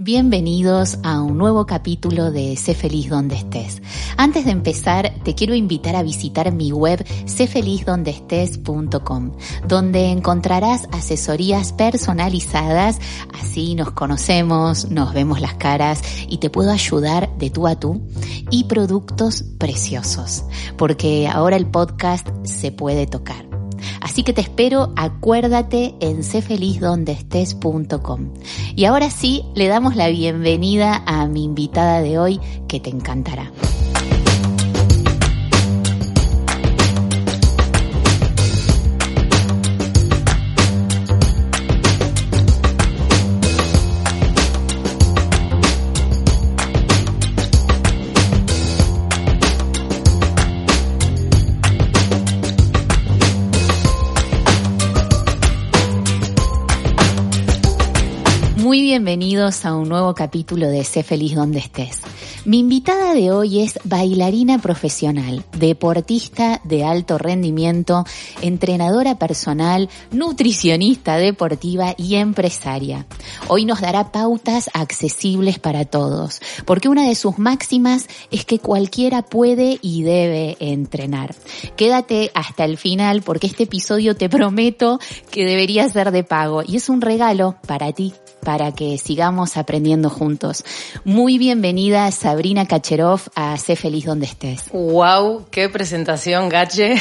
Bienvenidos a un nuevo capítulo de Sé feliz donde estés. Antes de empezar, te quiero invitar a visitar mi web séfelizdondeestés.com, donde encontrarás asesorías personalizadas, así nos conocemos, nos vemos las caras y te puedo ayudar de tú a tú, y productos preciosos, porque ahora el podcast se puede tocar. Así que te espero, acuérdate en cfelizdondeestés.com. Y ahora sí, le damos la bienvenida a mi invitada de hoy que te encantará. Bienvenidos a un nuevo capítulo de Sé feliz donde estés. Mi invitada de hoy es bailarina profesional, deportista de alto rendimiento, entrenadora personal, nutricionista deportiva y empresaria. Hoy nos dará pautas accesibles para todos, porque una de sus máximas es que cualquiera puede y debe entrenar. Quédate hasta el final porque este episodio te prometo que debería ser de pago y es un regalo para ti para que sigamos aprendiendo juntos. Muy bienvenida Sabrina Kacherov a Sé Feliz Donde Estés. ¡Wow! ¡Qué presentación, Gache!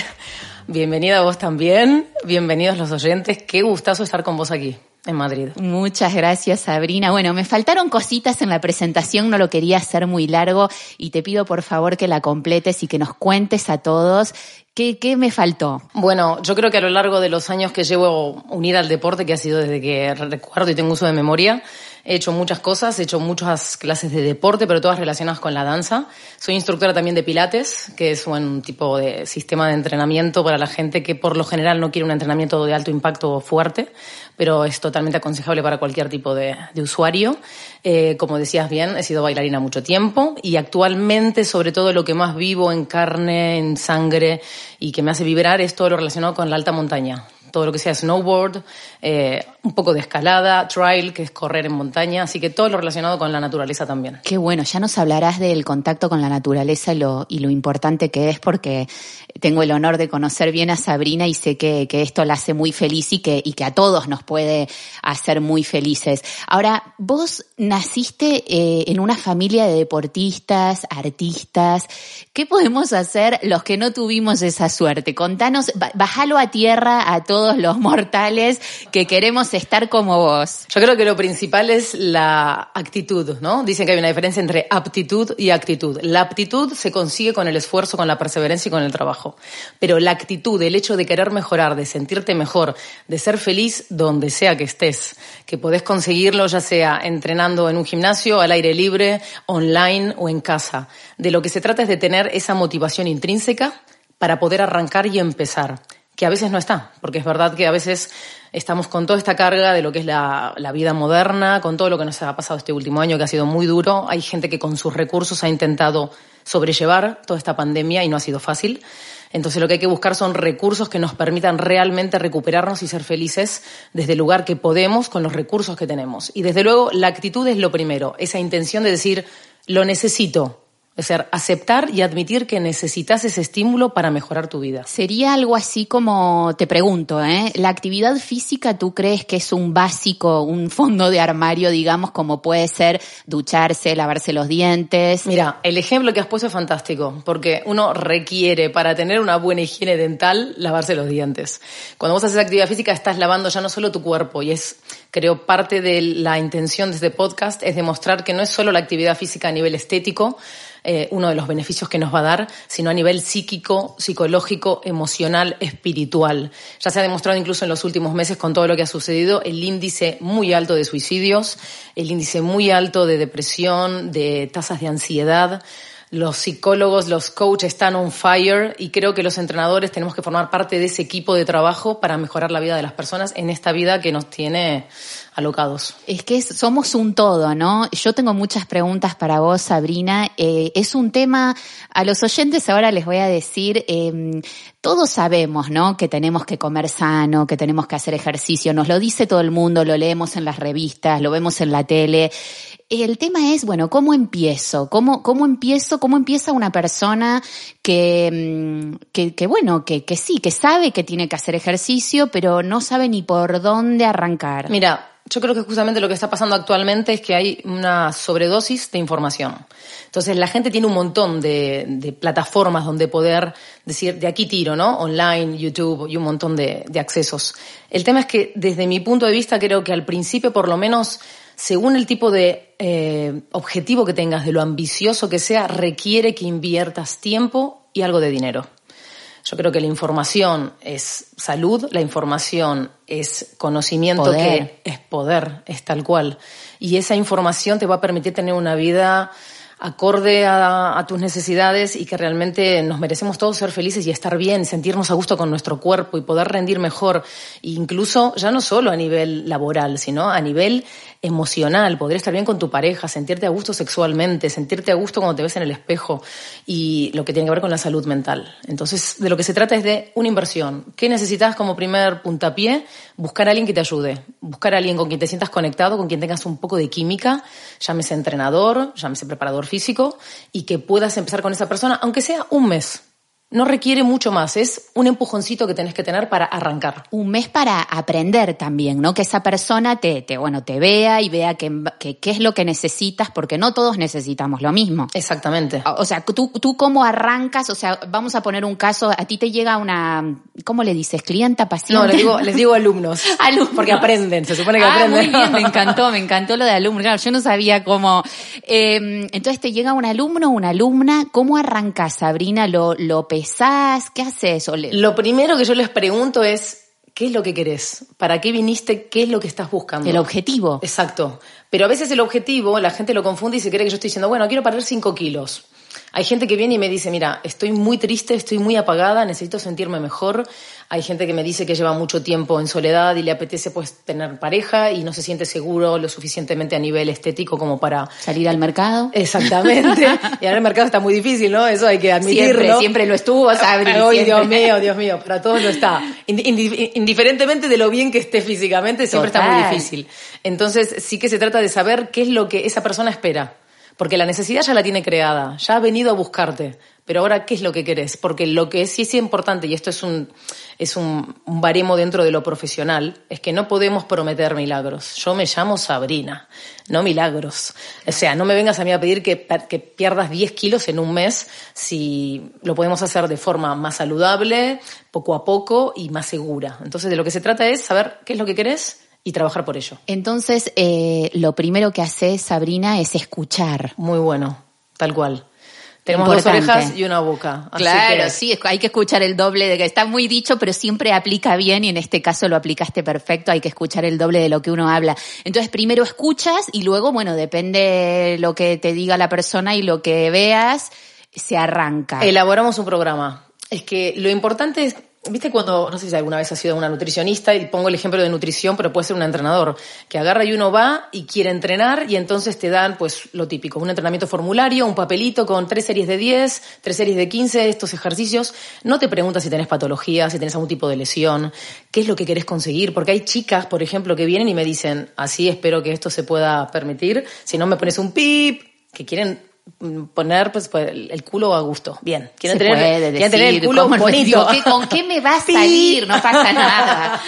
Bienvenida a vos también, bienvenidos los oyentes, qué gustazo estar con vos aquí en Madrid. Muchas gracias, Sabrina. Bueno, me faltaron cositas en la presentación, no lo quería hacer muy largo y te pido por favor que la completes y que nos cuentes a todos ¿Qué, ¿Qué, me faltó? Bueno, yo creo que a lo largo de los años que llevo unida al deporte, que ha sido desde que recuerdo y tengo uso de memoria, he hecho muchas cosas, he hecho muchas clases de deporte, pero todas relacionadas con la danza. Soy instructora también de Pilates, que es un tipo de sistema de entrenamiento para la gente que por lo general no quiere un entrenamiento de alto impacto fuerte, pero es totalmente aconsejable para cualquier tipo de, de usuario. Eh, como decías bien, he sido bailarina mucho tiempo y actualmente, sobre todo, lo que más vivo en carne, en sangre y que me hace vibrar es todo lo relacionado con la alta montaña todo lo que sea snowboard, eh, un poco de escalada, trail, que es correr en montaña, así que todo lo relacionado con la naturaleza también. Qué bueno, ya nos hablarás del contacto con la naturaleza y lo, y lo importante que es, porque tengo el honor de conocer bien a Sabrina y sé que, que esto la hace muy feliz y que, y que a todos nos puede hacer muy felices. Ahora, vos naciste eh, en una familia de deportistas, artistas. ¿Qué podemos hacer los que no tuvimos esa suerte? Contanos, bájalo a tierra a todos los mortales que queremos estar como vos. Yo creo que lo principal es la actitud, ¿no? Dicen que hay una diferencia entre aptitud y actitud. La aptitud se consigue con el esfuerzo, con la perseverancia y con el trabajo. Pero la actitud, el hecho de querer mejorar, de sentirte mejor, de ser feliz donde sea que estés, que podés conseguirlo ya sea entrenando en un gimnasio, al aire libre, online o en casa. De lo que se trata es de tener esa motivación intrínseca para poder arrancar y empezar que a veces no está, porque es verdad que a veces estamos con toda esta carga de lo que es la, vida moderna, con todo lo que nos ha pasado este último año, que ha sido muy duro. Hay gente que con sus recursos ha intentado sobrellevar toda esta pandemia y no ha sido fácil. Entonces lo que hay que buscar son recursos que nos permitan realmente recuperarnos y ser felices desde el lugar que podemos con los recursos que tenemos. Y desde luego la actitud es lo primero, esa intención de decir, lo necesito, es ser, aceptar y admitir que necesitas ese estímulo para mejorar tu vida. Sería algo así como, te pregunto, ¿eh? ¿La actividad física tú crees que es un básico, un fondo de armario, digamos, como puede ser ducharse, lavarse los dientes? Mira, el ejemplo que has puesto es fantástico, porque uno requiere para tener una buena higiene dental lavarse los dientes. Cuando vos haces actividad física estás lavando ya no solo tu cuerpo y es, creo, parte de la intención de este podcast es demostrar que no es solo la actividad física a nivel estético, eh, uno de los beneficios que nos va a dar, sino a nivel psíquico, psicológico, emocional, espiritual. Ya se ha demostrado incluso en los últimos meses con todo lo que ha sucedido el índice muy alto de suicidios, el índice muy alto de depresión, de tasas de ansiedad los psicólogos, los coaches están on fire y creo que los entrenadores tenemos que formar parte de ese equipo de trabajo para mejorar la vida de las personas en esta vida que nos tiene alocados. Es que somos un todo, ¿no? Yo tengo muchas preguntas para vos, Sabrina. Eh, es un tema, a los oyentes ahora les voy a decir, eh, todos sabemos, ¿no? Que tenemos que comer sano, que tenemos que hacer ejercicio, nos lo dice todo el mundo, lo leemos en las revistas, lo vemos en la tele el tema es, bueno, ¿cómo empiezo? ¿Cómo, cómo empiezo? ¿Cómo empieza una persona que, mm, que, que bueno, que, que sí, que sabe que tiene que hacer ejercicio, pero no sabe ni por dónde arrancar? Mira, yo creo que justamente lo que está pasando actualmente es que hay una sobredosis de información. Entonces la gente tiene un montón de plataformas donde poder decir, de aquí tiro, ¿no? Online, YouTube y un montón de, de accesos. El tema es que desde mi punto de vista creo que al principio por lo menos según el tipo de eh, objetivo que tengas, de lo ambicioso que sea, requiere que inviertas tiempo y algo de dinero. Yo creo que la información es salud, la información es conocimiento que es poder, es tal cual. Y esa información te va a permitir tener una vida acorde a, tus necesidades y que realmente nos merecemos todos ser felices y estar bien, sentirnos a gusto con nuestro cuerpo y poder rendir mejor, incluso ya no solo a nivel laboral, sino a nivel emocional, poder estar bien con tu pareja, sentirte a gusto sexualmente, sentirte a gusto cuando te ves en el espejo y lo que tiene que ver con la salud mental. Entonces, de lo que se trata es de una inversión. ¿Qué necesitas como primer puntapié? Buscar a alguien que te ayude, buscar a alguien con quien te sientas conectado, con quien tengas un poco de química, llámese entrenador, llámese preparador físico y que puedas empezar con esa persona, aunque sea un mes. No requiere mucho más, es un empujoncito que tenés que tener para arrancar. Un mes para aprender también, ¿no? Que esa persona te, te bueno, te vea y vea qué que, es lo que necesitas, porque no todos necesitamos lo mismo. Exactamente. O, sea, tú, tú cómo arrancas, o sea, vamos a poner un caso, a ti te llega una, ¿cómo le dices? ¿Clienta, paciente? No, les digo, les digo alumnos. alumnos. Porque aprenden, se supone que ah, aprenden. Muy bien, me encantó, me encantó lo de alumnos. Claro, yo no sabía cómo. Eh, entonces te llega un alumno, una alumna, ¿cómo arrancas, Sabrina? ¿Lo, lo ¿Qué haces? Lo primero que yo les pregunto es, ¿qué es lo que querés? ¿Para qué viniste? ¿Qué es lo que estás buscando? El objetivo. Exacto. Pero a veces el objetivo, la gente lo confunde y se cree que yo estoy diciendo, bueno, quiero perder 5 kilos. Hay gente que viene y me dice, mira, estoy muy triste, estoy muy apagada, necesito sentirme mejor. Hay gente que me dice que lleva mucho tiempo en soledad y le apetece pues tener pareja y no se siente seguro lo suficientemente a nivel estético como para salir al mercado. Exactamente. y ahora el mercado está muy difícil, ¿no? Eso hay que admitirlo. Siempre, siempre lo estuvo, ¿sabes? Ay, Dios mío, Dios mío, para todos lo está. Indiferentemente de lo bien que esté físicamente, siempre está muy difícil. Entonces, sí que se trata de saber qué es lo que esa persona espera. Porque la necesidad ya la tiene creada, ya ha venido a buscarte. Pero ahora, ¿qué es lo que querés? Porque lo que sí es importante, y esto es un, es un, baremo dentro de lo profesional, es que no podemos prometer milagros. Yo me llamo Sabrina, no milagros. O sea, no me vengas a mí a pedir que, que pierdas 10 kilos en un mes si lo podemos hacer de forma más saludable, poco a poco y más segura. Entonces, de lo que se trata es saber qué es lo que querés y trabajar por ello. Entonces, eh, lo primero que hace Sabrina es escuchar. Muy bueno, tal cual. Tenemos dos orejas y una boca. claro, sí, hay que escuchar el doble de que está muy dicho, pero siempre aplica bien y en este caso lo aplicaste perfecto, hay que escuchar el doble de lo que uno habla. Entonces primero escuchas y luego, bueno, depende lo que te diga la persona y lo que veas, se arranca. Elaboramos un programa. Es que lo importante es ¿Viste cuando, no sé si alguna vez has sido una nutricionista y pongo el ejemplo de nutrición, pero puede ser un entrenador, que agarra y uno va y quiere entrenar y entonces te dan pues lo típico, un entrenamiento formulario, un papelito con tres series de 10, tres series de 15, estos ejercicios. No te preguntas si tenés patología, si tenés algún tipo de lesión, qué es lo que querés conseguir, porque hay chicas, por ejemplo, que vienen y me dicen, así espero que esto se pueda permitir, si no me pones un pip, que quieren poner pues, pues, el culo a gusto. Bien. Quieren tener, tener el culo bonito. ¿Con qué me va a salir? No pasa nada.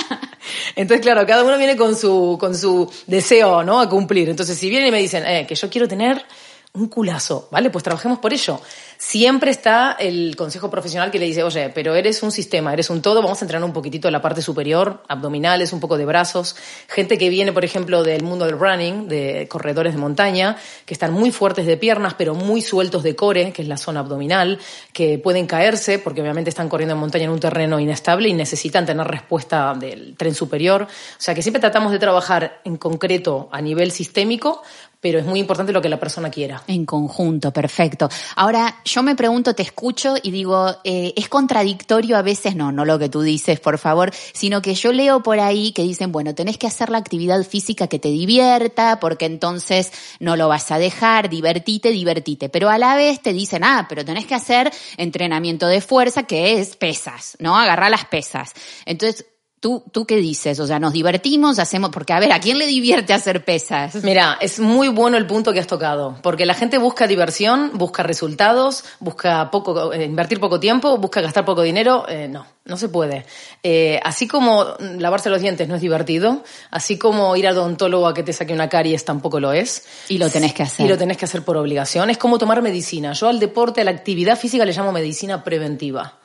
Entonces, claro, cada uno viene con su, con su deseo, ¿no? A cumplir. Entonces, si vienen y me dicen, eh, que yo quiero tener un culazo, ¿vale? Pues trabajemos por ello. Siempre está el consejo profesional que le dice, oye, pero eres un sistema, eres un todo, vamos a entrenar un poquitito en la parte superior, abdominales, un poco de brazos. Gente que viene, por ejemplo, del mundo del running, de corredores de montaña, que están muy fuertes de piernas, pero muy sueltos de core, que es la zona abdominal, que pueden caerse porque obviamente están corriendo en montaña en un terreno inestable y necesitan tener respuesta del tren superior. O sea que siempre tratamos de trabajar en concreto a nivel sistémico pero es muy importante lo que la persona quiera. En conjunto, perfecto. Ahora, yo me pregunto, te escucho y digo, eh, ¿es contradictorio a veces? No, no lo que tú dices, por favor, sino que yo leo por ahí que dicen, bueno, tenés que hacer la actividad física que te divierta, porque entonces no lo vas a dejar, divertite, divertite. Pero a la vez te dicen, ah, pero tenés que hacer entrenamiento de fuerza, que es pesas, ¿no? Agarrar las pesas. Entonces, ¿Tú, ¿Tú qué dices? O sea, nos divertimos, hacemos, porque a ver, ¿a quién le divierte hacer pesas? Mira, es muy bueno el punto que has tocado, porque la gente busca diversión, busca resultados, busca poco, eh, invertir poco tiempo, busca gastar poco dinero. Eh, no, no se puede. Eh, así como lavarse los dientes no es divertido, así como ir al odontólogo a que te saque una caries tampoco lo es. Y lo tenés que hacer. Y lo tenés que hacer por obligación. Es como tomar medicina. Yo al deporte, a la actividad física le llamo medicina preventiva.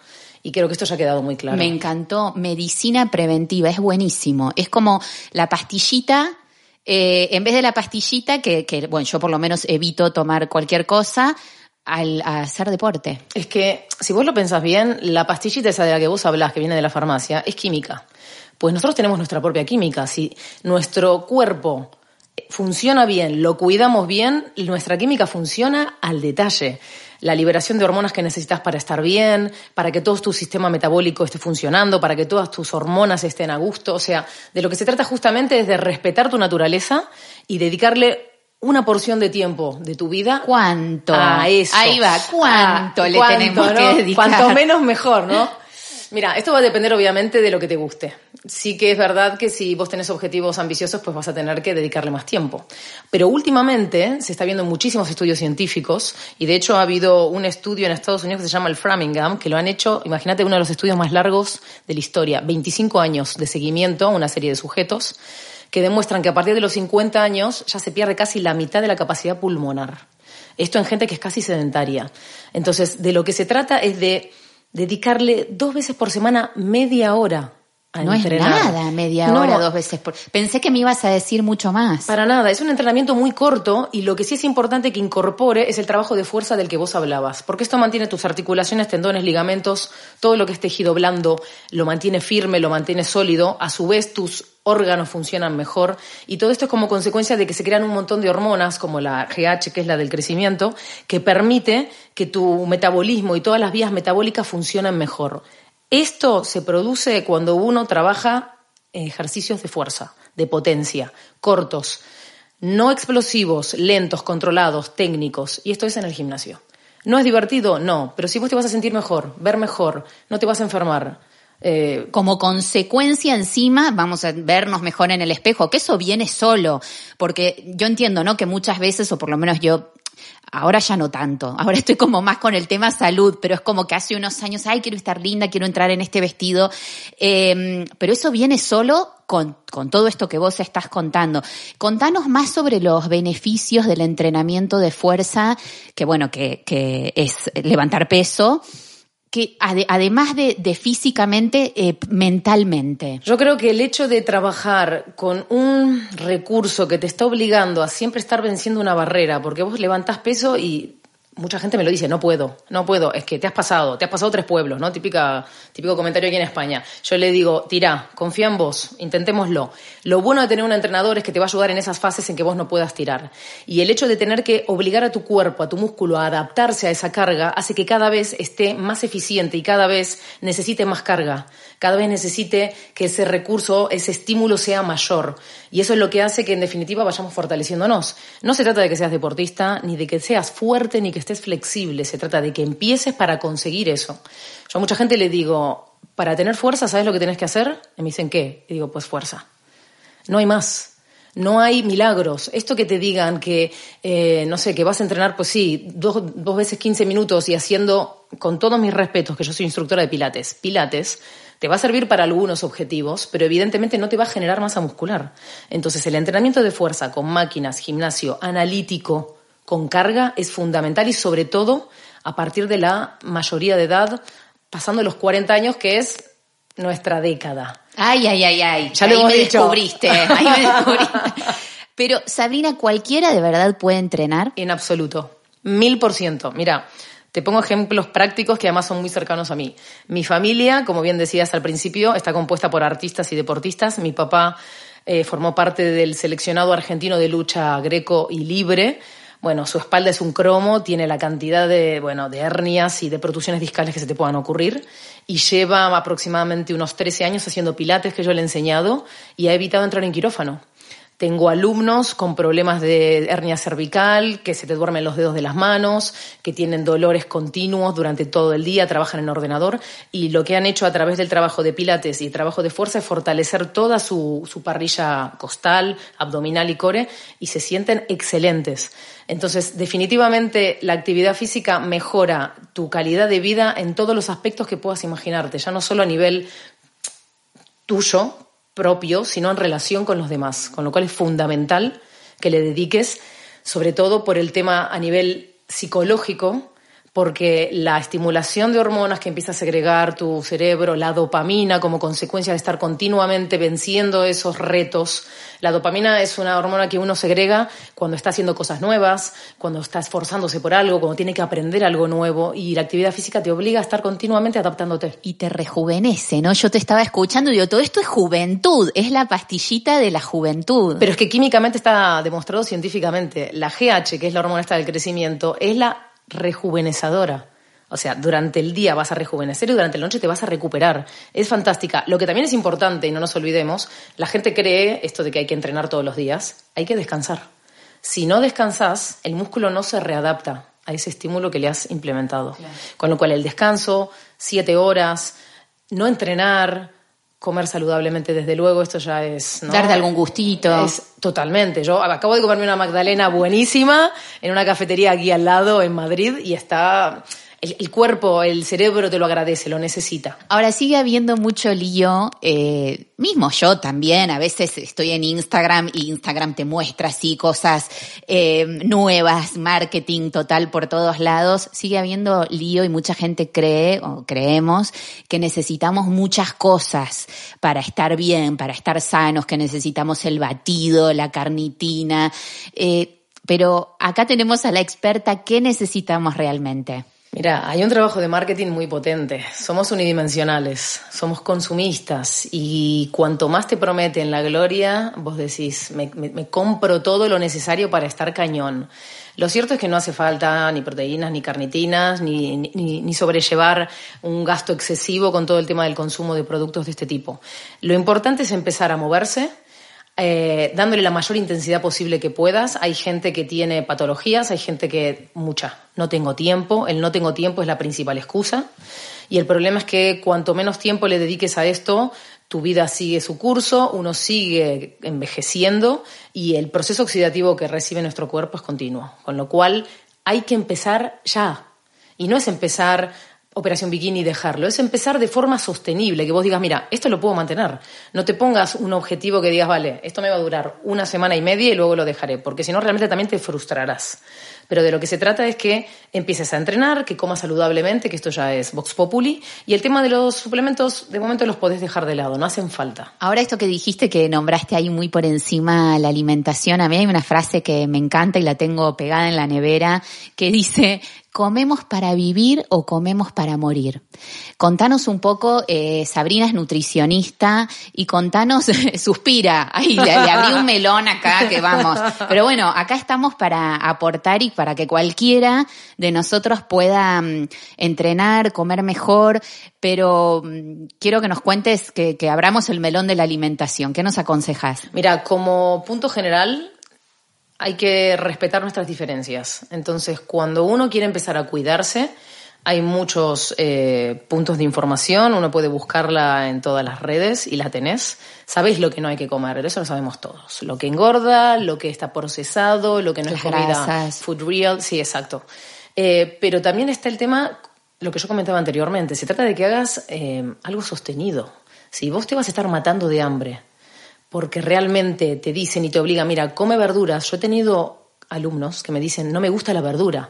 Y creo que esto ya ha quedado muy claro. Me encantó. Medicina preventiva, es buenísimo. Es como la pastillita, eh, en vez de la pastillita, que, que, bueno, yo por lo menos evito tomar cualquier cosa, al hacer deporte. Es que, si vos lo pensás bien, la pastillita esa de la que vos hablás, que viene de la farmacia, es química. Pues nosotros tenemos nuestra propia química. Si nuestro cuerpo funciona bien, lo cuidamos bien, nuestra química funciona al detalle la liberación de hormonas que necesitas para estar bien, para que todo tu sistema metabólico esté funcionando, para que todas tus hormonas estén a gusto. O sea, de lo que se trata justamente es de respetar tu naturaleza y dedicarle una porción de tiempo de tu vida. ¿Cuánto? A eso. Ahí va, ¿cuánto le tenemos que dedicar? Cuanto menos mejor, ¿no? Mira, esto va a depender obviamente de lo que te guste. Sí que es verdad que si vos tenés objetivos ambiciosos, pues vas a tener que dedicarle más tiempo. Pero últimamente se está viendo muchísimos estudios científicos y de hecho ha habido un estudio en Estados Unidos que se llama el Framingham, que lo han hecho, imagínate, uno de los estudios más largos de la historia, 25 años de seguimiento a una serie de sujetos que demuestran que a partir de los 50 años ya se pierde casi la mitad de la capacidad pulmonar. Esto en gente que es casi sedentaria. Entonces, de lo que se trata es de dedicarle dos veces por semana media hora a no entrenar. es nada, media hora, dos veces por... Pensé que me ibas a decir mucho más. Para nada, es un entrenamiento muy corto y lo que sí es importante que incorpore es el trabajo de fuerza del que vos hablabas, porque esto mantiene tus articulaciones, tendones, ligamentos, todo lo que es tejido blando, lo mantiene firme, lo mantiene sólido, a su vez tus órganos funcionan mejor y todo esto es como consecuencia de que se crean un montón de hormonas como la GH, que es la del crecimiento, que permite que tu metabolismo y todas las vías metabólicas funcionen mejor. Esto se produce cuando uno trabaja ejercicios de fuerza, de potencia, cortos, no explosivos, lentos, controlados, técnicos, y esto es en el gimnasio. ¿No es divertido? No, pero si vos te vas a sentir mejor, ver mejor, no te vas a enfermar, eh, como consecuencia encima vamos a vernos mejor en el espejo, que eso viene solo, porque yo entiendo, ¿no? Que muchas veces, o por lo menos yo Ahora ya no tanto. Ahora estoy como más con el tema salud, pero es como que hace unos años, ay, quiero estar linda, quiero entrar en este vestido. Eh, pero eso viene solo con, con, todo esto que vos estás contando. Contanos más sobre los beneficios del entrenamiento de fuerza, que bueno, que, que es levantar peso que además de, físicamente, eh, mentalmente? Yo creo que el hecho de trabajar con un recurso que te está obligando a siempre estar venciendo una barrera, porque vos levantás peso y mucha gente me lo dice, no puedo, no puedo, es que te has pasado, te has pasado tres pueblos, ¿no? Típica, típico comentario aquí en España. Yo le digo, tira, confía en vos, intentémoslo. Lo bueno de tener un entrenador es que te va a ayudar en esas fases en que vos no puedas tirar. Y el hecho de tener que obligar a tu cuerpo, a tu músculo a adaptarse a esa carga, hace que cada vez esté más eficiente y cada vez necesite más carga cada vez necesite que ese recurso, ese estímulo sea mayor. Y eso es lo que hace que en definitiva vayamos fortaleciéndonos. No se trata de que seas deportista, ni de que seas fuerte, ni que estés flexible. Se trata de que empieces para conseguir eso. Yo a mucha gente le digo, para tener fuerza, ¿sabes lo que tienes que hacer? Y me dicen, ¿qué? Y digo, pues fuerza. No hay más. No hay milagros. Esto que te digan que, eh, no sé, que vas a entrenar, pues sí, dos, dos veces 15 minutos y haciendo, con todos mis respetos, que yo soy instructora de pilates, pilates, te va a servir para algunos objetivos, pero evidentemente no te va a generar masa muscular. Entonces, el entrenamiento de fuerza con máquinas, gimnasio analítico, con carga, es fundamental y sobre todo a partir de la mayoría de edad, pasando los 40 años, que es nuestra década. Ay, ay, ay, ay. Ya lo ahí me dicho. descubriste. Ahí me descubriste. Pero, Sabrina, ¿cualquiera de verdad puede entrenar? En absoluto. Mil por ciento. Mira, te pongo ejemplos prácticos que además son muy cercanos a mí. Mi familia, como bien decías al principio, está compuesta por artistas y deportistas. Mi papá eh, formó parte del seleccionado argentino de lucha greco y libre. Bueno, su espalda es un cromo, tiene la cantidad de, bueno, de hernias y de protusiones discales que se te puedan ocurrir y lleva aproximadamente unos 13 años haciendo pilates que yo le he enseñado y ha evitado entrar en quirófano. Tengo alumnos con problemas de hernia cervical, que se te duermen los dedos de las manos, que tienen dolores continuos durante todo el día, trabajan en ordenador y lo que han hecho a través del trabajo de pilates y trabajo de fuerza es fortalecer toda su, su parrilla costal, abdominal y core y se sienten excelentes. Entonces, definitivamente la actividad física mejora tu calidad de vida en todos los aspectos que puedas imaginarte, ya no solo a nivel tuyo, propio, sino en relación con los demás, con lo cual es fundamental que le dediques, sobre todo por el tema a nivel psicológico, porque la estimulación de hormonas que empieza a segregar tu cerebro, la dopamina como consecuencia de estar continuamente venciendo esos retos. La dopamina es una hormona que uno segrega cuando está haciendo cosas nuevas, cuando está esforzándose por algo, cuando tiene que aprender algo nuevo y la actividad física te obliga a estar continuamente adaptándote. Y te rejuvenece, ¿no? Yo te estaba escuchando y digo, todo esto es juventud, es la pastillita de la juventud. Pero es que químicamente está demostrado científicamente. La GH, que es la hormona esta del crecimiento, es la rejuvenecedora. O sea, durante el día vas a rejuvenecer y durante la noche te vas a recuperar. Es fantástica. Lo que también es importante, y no nos olvidemos, la gente cree esto de que hay que entrenar todos los días. Hay que descansar. Si no descansas, el músculo no se readapta a ese estímulo que le has implementado. Con lo cual, el descanso, siete horas, no entrenar, comer saludablemente, desde luego, esto ya es... ¿no? Dar de algún gustito. Es totalmente. Yo acabo de comerme una magdalena buenísima en una cafetería aquí al lado en Madrid y está el, cuerpo, el cerebro te lo agradece, lo necesita. Ahora sigue habiendo mucho lío, eh, mismo yo también, a veces estoy en Instagram y Instagram te muestra así cosas eh, nuevas, marketing total por todos lados, sigue habiendo lío y mucha gente cree o creemos que necesitamos muchas cosas para estar bien, para estar sanos, que necesitamos el batido, la carnitina, eh, pero acá tenemos a la experta, ¿qué necesitamos realmente? Mira, hay un trabajo de marketing muy potente. Somos unidimensionales, somos consumistas y cuanto más te prometen la gloria, vos decís, me, compro todo lo necesario para estar cañón. Lo cierto es que no hace falta ni proteínas, ni carnitinas, ni, ni, ni, sobrellevar un gasto excesivo con todo el tema del consumo de productos de este tipo. Lo importante es empezar a moverse, eh, dándole la mayor intensidad posible que puedas. Hay gente que tiene patologías, hay gente que mucha. No tengo tiempo, el no tengo tiempo es la principal excusa. Y el problema es que cuanto menos tiempo le dediques a esto, tu vida sigue su curso, uno sigue envejeciendo y el proceso oxidativo que recibe nuestro cuerpo es continuo. Con lo cual hay que empezar ya. Y no es empezar Operación Bikini dejarlo. Es empezar de forma sostenible, que vos digas, mira, esto lo puedo mantener. No te pongas un objetivo que digas, vale, esto me va a durar una semana y media y luego lo dejaré, porque si no realmente también te frustrarás. Pero de lo que se trata es que empieces a entrenar, que comas saludablemente, que esto ya es Vox Populi. Y el tema de los suplementos, de momento los podés dejar de lado, no hacen falta. Ahora esto que dijiste que nombraste ahí muy por encima la alimentación, a mí hay una frase que me encanta y la tengo pegada en la nevera, que dice, ¿Comemos para vivir o comemos para morir? Contanos un poco, eh, Sabrina es nutricionista y contanos, suspira, ahí le, abrí un melón acá que vamos. Pero bueno, acá estamos para aportar y para que cualquiera de nosotros pueda mm, entrenar, comer mejor, pero mm, quiero que nos cuentes que, que abramos el melón de la alimentación. ¿Qué nos aconsejas? Mira, como punto general, hay que respetar nuestras diferencias. Entonces, cuando uno quiere empezar a cuidarse, hay muchos eh, puntos de información, uno puede buscarla en todas las redes y la tenés. Sabéis lo que no hay que comer, eso lo sabemos todos. Lo que engorda, lo que está procesado, lo que no es comida food real, sí, exacto. Eh, pero también está el tema, lo que yo comentaba anteriormente, se trata de que hagas eh, algo sostenido. Si vos te vas a estar matando de hambre, porque realmente te dicen y te obligan, mira, come verduras. Yo he tenido alumnos que me dicen, no me gusta la verdura.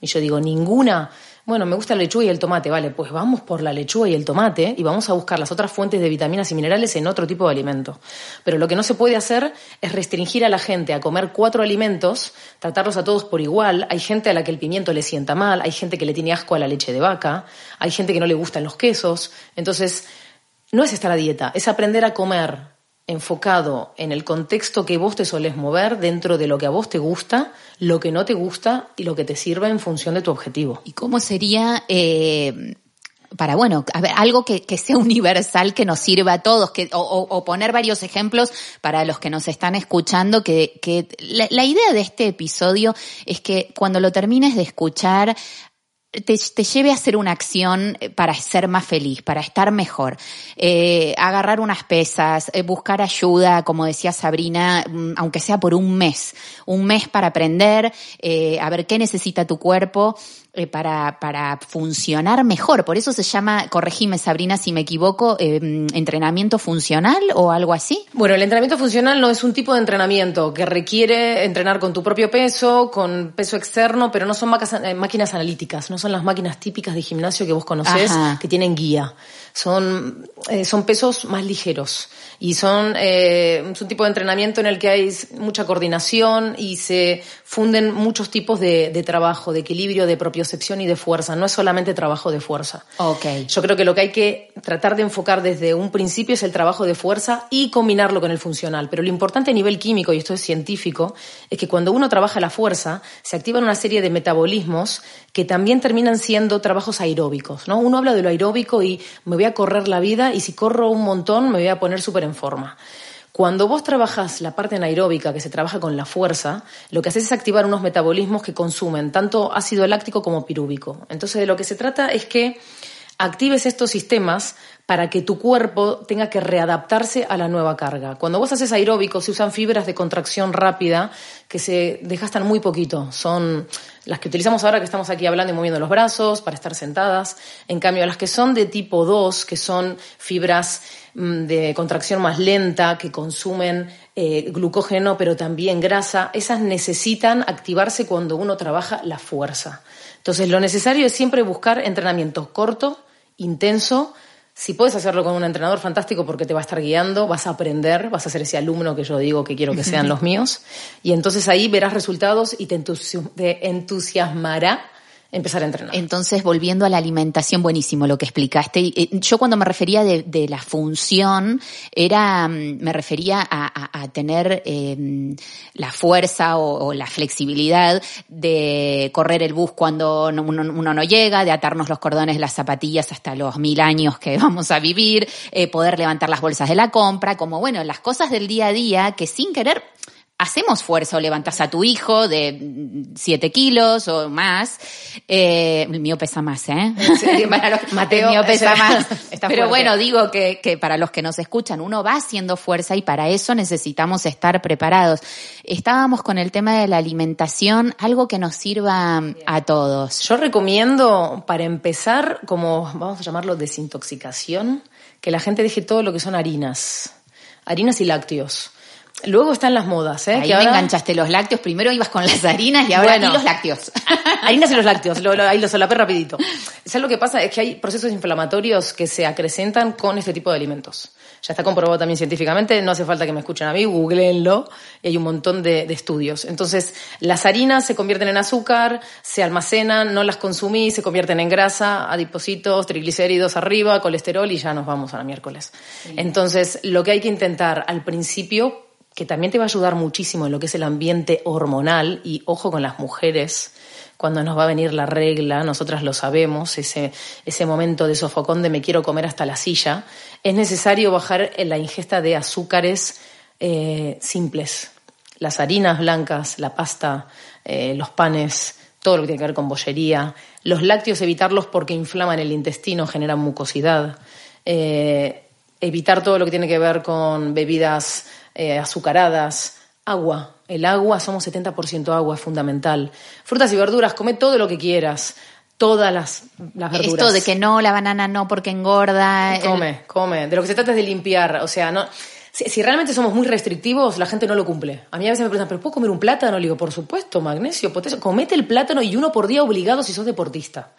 Y yo digo, ninguna. Bueno, me gusta la lechuga y el tomate. Vale, pues vamos por la lechuga y el tomate y vamos a buscar las otras fuentes de vitaminas y minerales en otro tipo de alimento. Pero lo que no se puede hacer es restringir a la gente a comer cuatro alimentos, tratarlos a todos por igual. Hay gente a la que el pimiento le sienta mal, hay gente que le tiene asco a la leche de vaca, hay gente que no le gustan los quesos. Entonces, no es estar a dieta, es aprender a comer enfocado en el contexto que vos te solés mover dentro de lo que a vos te gusta, lo que no te gusta y lo que te sirva en función de tu objetivo. ¿Y cómo sería, eh, para bueno, a ver, algo que, sea universal, que nos sirva a todos, que, o, poner varios ejemplos para los que nos están escuchando, que, que la idea de este episodio es que cuando lo termines de escuchar, te, te, lleve a hacer una acción eh, para ser más feliz, para estar mejor. Eh, agarrar unas pesas, eh, buscar ayuda, como decía Sabrina, mm, aunque sea por un mes. Un mes para aprender, eh, a ver qué necesita tu cuerpo eh, para, para funcionar mejor. Por eso se llama, corregime Sabrina si me equivoco, eh, entrenamiento funcional o algo así. Bueno, el entrenamiento funcional no es un tipo de entrenamiento que requiere entrenar con tu propio peso, con peso externo, pero no son eh, máquinas analíticas, no son las máquinas típicas de gimnasio que vos conocés Ajá. que tienen guía. Son, eh, son pesos más ligeros y son eh, es un tipo de entrenamiento en el que hay mucha coordinación y se funden muchos tipos de, de, trabajo, de equilibrio, de propiocepción y de fuerza. No es solamente trabajo de fuerza. Okay. Yo creo que lo que hay que tratar de enfocar desde un principio es el trabajo de fuerza y combinarlo con el funcional. Pero lo importante a nivel químico, y esto es científico, es que cuando uno trabaja la fuerza, se activan una serie de metabolismos que también terminan siendo trabajos aeróbicos. ¿no? Uno habla de lo aeróbico y me voy a correr la vida y si corro un montón me voy a poner súper en forma. Cuando vos trabajas la parte anaeróbica, que se trabaja con la fuerza, lo que haces es activar unos metabolismos que consumen tanto ácido láctico como pirúvico. Entonces, de lo que se trata es que actives estos sistemas para que tu cuerpo tenga que readaptarse a la nueva carga. Cuando vos haces aeróbico, se usan fibras de contracción rápida que se desgastan muy poquito. Son las que utilizamos ahora que estamos aquí hablando y moviendo los brazos para estar sentadas. En cambio, las que son de tipo 2, que son fibras mm, de contracción más lenta, que consumen eh, glucógeno pero también grasa, esas necesitan activarse cuando uno trabaja la fuerza. Entonces, lo necesario es siempre buscar entrenamiento corto, intenso, si puedes hacerlo con un entrenador fantástico porque te va a estar guiando, vas a aprender, vas a ser ese alumno que yo digo que quiero que sean los míos, y entonces ahí verás resultados y te, entusiasmará empezar a entrenar. Entonces, volviendo a la alimentación, buenísimo lo que explicaste. Eh, yo cuando me refería de, de la función, era, mm, me refería a, tener eh, la fuerza o, la flexibilidad de correr el bus cuando uno, no llega, de atarnos los cordones, las zapatillas hasta los mil años que vamos a vivir, eh, poder levantar las bolsas de la compra, como bueno, las cosas del día a día que sin querer hacemos fuerza o levantas a tu hijo de 7 kilos o más. Eh, el mío pesa más, ¿eh? Sí, Mateo, el mío pesa más. Pero fuerte. bueno, digo que, que para los que nos escuchan, uno va haciendo fuerza y para eso necesitamos estar preparados. Estábamos con el tema de la alimentación, algo que nos sirva a todos. Yo recomiendo, para empezar, como vamos a llamarlo desintoxicación, que la gente deje todo lo que son harinas. Harinas y lácteos Luego están las modas, ¿eh? Ahí que ahora... me enganchaste los lácteos. Primero ibas con las harinas y ahora bueno, y los lácteos. harinas y los lácteos. Lo, lo, ahí lo solapé rapidito. ¿Sabes lo que pasa? Es que hay procesos inflamatorios que se acrecentan con este tipo de alimentos. Ya está comprobado también científicamente, no hace falta que me escuchen a mí, googleenlo, y hay un montón de, de estudios. Entonces, las harinas se convierten en azúcar, se almacenan, no las consumís, se convierten en grasa, adipocitos, triglicéridos arriba, colesterol y ya nos vamos a la miércoles. Sí. Entonces, lo que hay que intentar al principio que también te va a ayudar muchísimo en lo que es el ambiente hormonal y ojo con las mujeres cuando nos va a venir la regla, nosotras lo sabemos, ese, ese momento de sofocón de me quiero comer hasta la silla, es necesario bajar la ingesta de azúcares eh, simples, las harinas blancas, la pasta, eh, los panes, todo lo que tiene que ver con bollería, los lácteos evitarlos porque inflaman el intestino, generan mucosidad, eh, evitar todo lo que tiene que ver con bebidas eh, azucaradas, agua. El agua, somos 70% agua, es fundamental. Frutas y verduras, come todo lo que quieras. Todas las, las verduras. Esto de que no, la banana no porque engorda. Come, el... come. De lo que se trata es de limpiar. O sea, no. Si, si, realmente somos muy restrictivos, la gente no lo cumple. A mí a veces me preguntan, ¿pero puedo comer un plátano? Le digo, por supuesto, magnesio, potasio. Comete el plátano y uno por día obligado si sos deportista.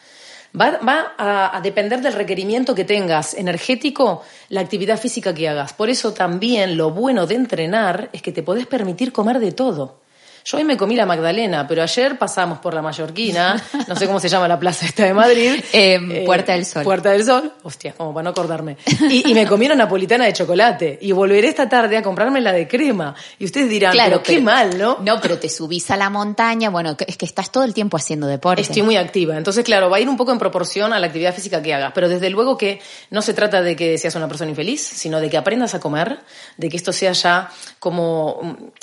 Va, va a, a, depender del requerimiento que tengas energético, la actividad física que hagas. Por eso también lo bueno de entrenar es que te podés permitir comer de todo. Yo hoy me comí la Magdalena, pero ayer pasamos por la Mallorquina, no sé cómo se llama la plaza esta de Madrid. Eh, Puerta del Sol. Puerta del Sol, hostia, como para no acordarme. Y, y me comí una napolitana de chocolate. Y volveré esta tarde a comprarme la de crema. Y ustedes dirán, Claro, pero qué pero- mal, ¿no? No, pero te subís a la montaña, bueno, es que estás todo el tiempo haciendo deporte. Estoy muy activa. Entonces, claro, va a ir un poco en proporción a la actividad física que hagas. Pero desde luego que no se trata de que seas una persona infeliz, sino de que aprendas a comer, de que esto sea ya como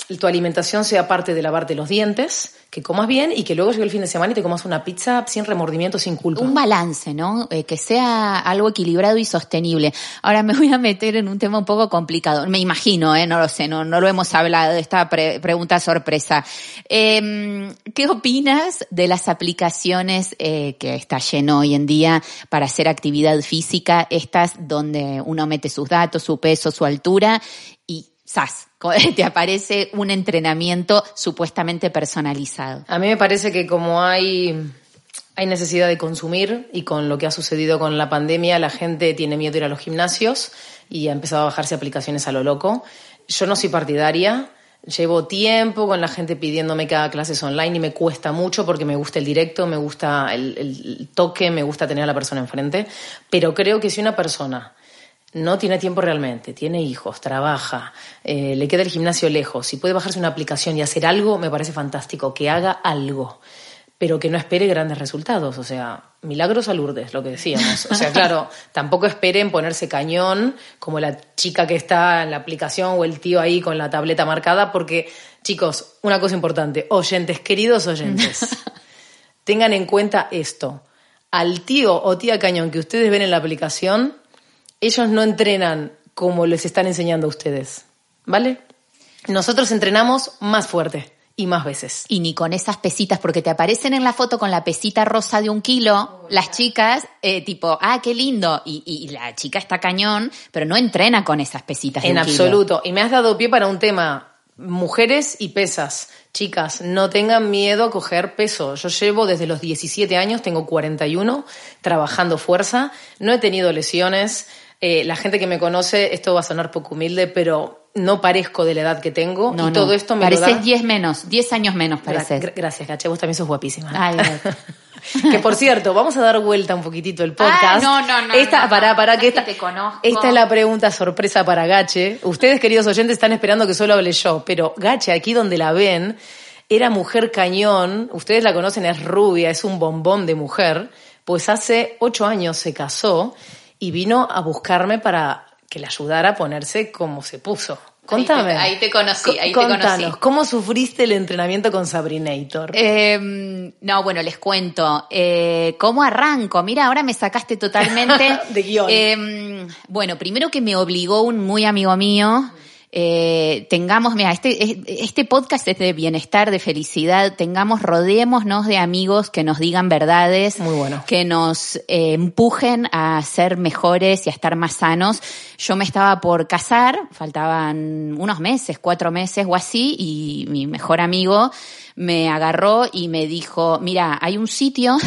mm, tu alimentación sea parte de lavarte los dientes, que comas bien y que luego llegue el fin de semana y te comas una pizza sin remordimiento, sin culpa. Un balance, ¿no? Eh, que sea algo equilibrado y sostenible. Ahora me voy a meter en un tema un poco complicado. Me imagino, ¿eh? No lo sé, no, lo hemos hablado, esta pre- pregunta sorpresa. Eh, ¿Qué opinas de las aplicaciones eh, que está lleno hoy en día para hacer actividad física? Estas donde uno mete sus datos, su peso, su altura y ¡zas! Te aparece un entrenamiento supuestamente personalizado. A mí me parece que como hay, hay necesidad de consumir y con lo que ha sucedido con la pandemia, la gente tiene miedo de ir a los gimnasios y ha empezado a bajarse aplicaciones a lo loco. Yo no soy partidaria. Llevo tiempo con la gente pidiéndome que haga clases online y me cuesta mucho porque me gusta el directo, me gusta el, el toque, me gusta tener a la persona enfrente. Pero creo que si una persona no tiene tiempo realmente, tiene hijos, trabaja, eh, le queda el gimnasio lejos, si puede bajarse una aplicación y hacer algo, me parece fantástico, que haga algo, pero que no espere grandes resultados, o sea, milagros a Lourdes, lo que decíamos. O sea, claro, tampoco esperen ponerse cañón como la chica que está en la aplicación o el tío ahí con la tableta marcada, porque, chicos, una cosa importante, oyentes, queridos oyentes, tengan en cuenta esto. Al tío o tía cañón que ustedes ven en la aplicación, ellos no entrenan como les están enseñando a ustedes, ¿vale? Nosotros entrenamos más fuerte y más veces. Y ni con esas pesitas, porque te aparecen en la foto con la pesita rosa de un kilo, las chicas, eh, tipo, ah, qué lindo, y, y la chica está cañón, pero no entrena con esas pesitas. de En kilo. absoluto. Y me has dado pie para un tema. Mujeres y pesas. Chicas, no tengan miedo a coger peso. Yo llevo desde los 17 años, tengo 41, trabajando fuerza. No he tenido lesiones. Eh, la gente que me conoce, esto va a sonar poco humilde, pero no parezco de la edad que tengo. No, y no. todo esto me Pareces lo da... 10 menos, 10 años menos pareces. gra- gracias, Gache. Vos también sos guapísima. Ay, que por cierto, vamos a dar vuelta un poquitito el podcast. Ah, no, no, no, Esta, no, no, pará, no que es que esta, te conozco. esta es la pregunta sorpresa para Gache. Ustedes, queridos oyentes, están esperando que solo hable yo, pero Gache, aquí donde la ven, era mujer cañón. Ustedes la conocen, es rubia, es un bombón de mujer. Pues hace ocho años se casó y vino a buscarme para que le ayudara a ponerse como se puso. Contame. ahí te conocí, ahí te Contanos, conocí. ¿cómo sufriste el entrenamiento con Sabrinator? Eh, no, bueno, les cuento. Eh, ¿Cómo arranco? Mira, ahora me sacaste totalmente. De guion. Eh, bueno, primero que me obligó un muy amigo mío. Eh, tengamos, mira, este, este podcast es de bienestar, de felicidad. Tengamos, rodémonos de amigos que nos digan verdades. Muy bueno. Que nos eh, empujen a ser mejores y a estar más sanos. Yo me estaba por casar, faltaban unos meses, cuatro meses o así, y mi mejor amigo me agarró y me dijo, mira, hay un sitio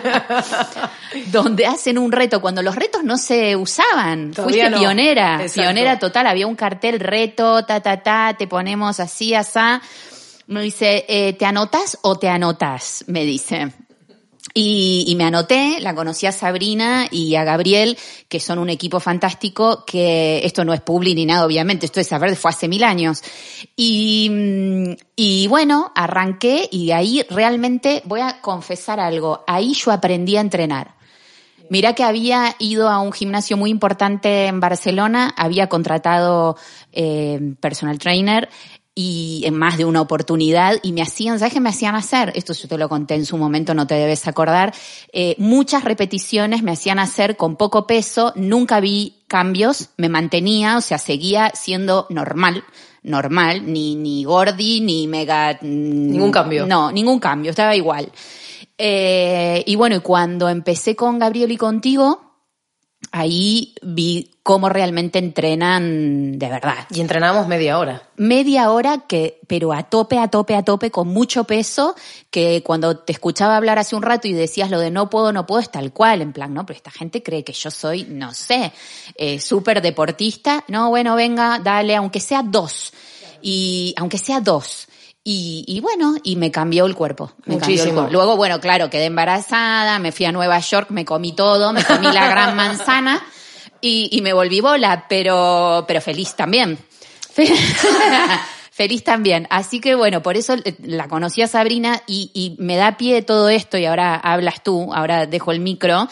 donde hacen un reto, cuando los retos no se usaban. Todavía Fuiste no. pionera, Exacto. pionera total, había un cartel reto, ta, ta, ta, te ponemos así, asá. Me dice, eh, ¿te anotas o te anotas? Me dice. Y, y me anoté, la conocí a Sabrina y a Gabriel, que son un equipo fantástico, que esto no es publi ni nada, obviamente, esto es saber, fue hace mil años. Y, mm, y bueno, arranqué y ahí realmente voy a confesar algo, ahí yo aprendí a entrenar. Mira que había ido a un gimnasio muy importante en Barcelona, había contratado eh, personal trainer y en más de una oportunidad y me hacían, ¿sabes qué me hacían hacer? Esto yo te lo conté en su momento, no te debes acordar. Eh, muchas repeticiones me hacían hacer con poco peso, nunca vi cambios, me mantenía, o sea, seguía siendo normal, normal, ni, ni gordi, ni mega... Ningún cambio. No, ningún cambio, estaba igual. Eh, y bueno, y cuando empecé con Gabriel y contigo, ahí vi cómo realmente entrenan de verdad. Y entrenamos media hora. Media hora que, pero a tope, a tope, a tope, con mucho peso, que cuando te escuchaba hablar hace un rato y decías lo de no puedo, no puedo, es tal cual, en plan, no, pero esta gente cree que yo soy, no sé, eh, súper deportista. No, bueno, venga, dale, aunque sea dos. Y aunque sea dos. Y, bueno, y me cambió el cuerpo. Me Muchísimo. Luego, bueno, claro, quedé embarazada, me fui a Nueva York, me comí todo, me comí la gran manzana y, y me volví bola, pero, pero feliz también. feliz también. Así que bueno, por eso la conocí a Sabrina y, y me da pie todo esto y ahora hablas tú, ahora dejo el micro.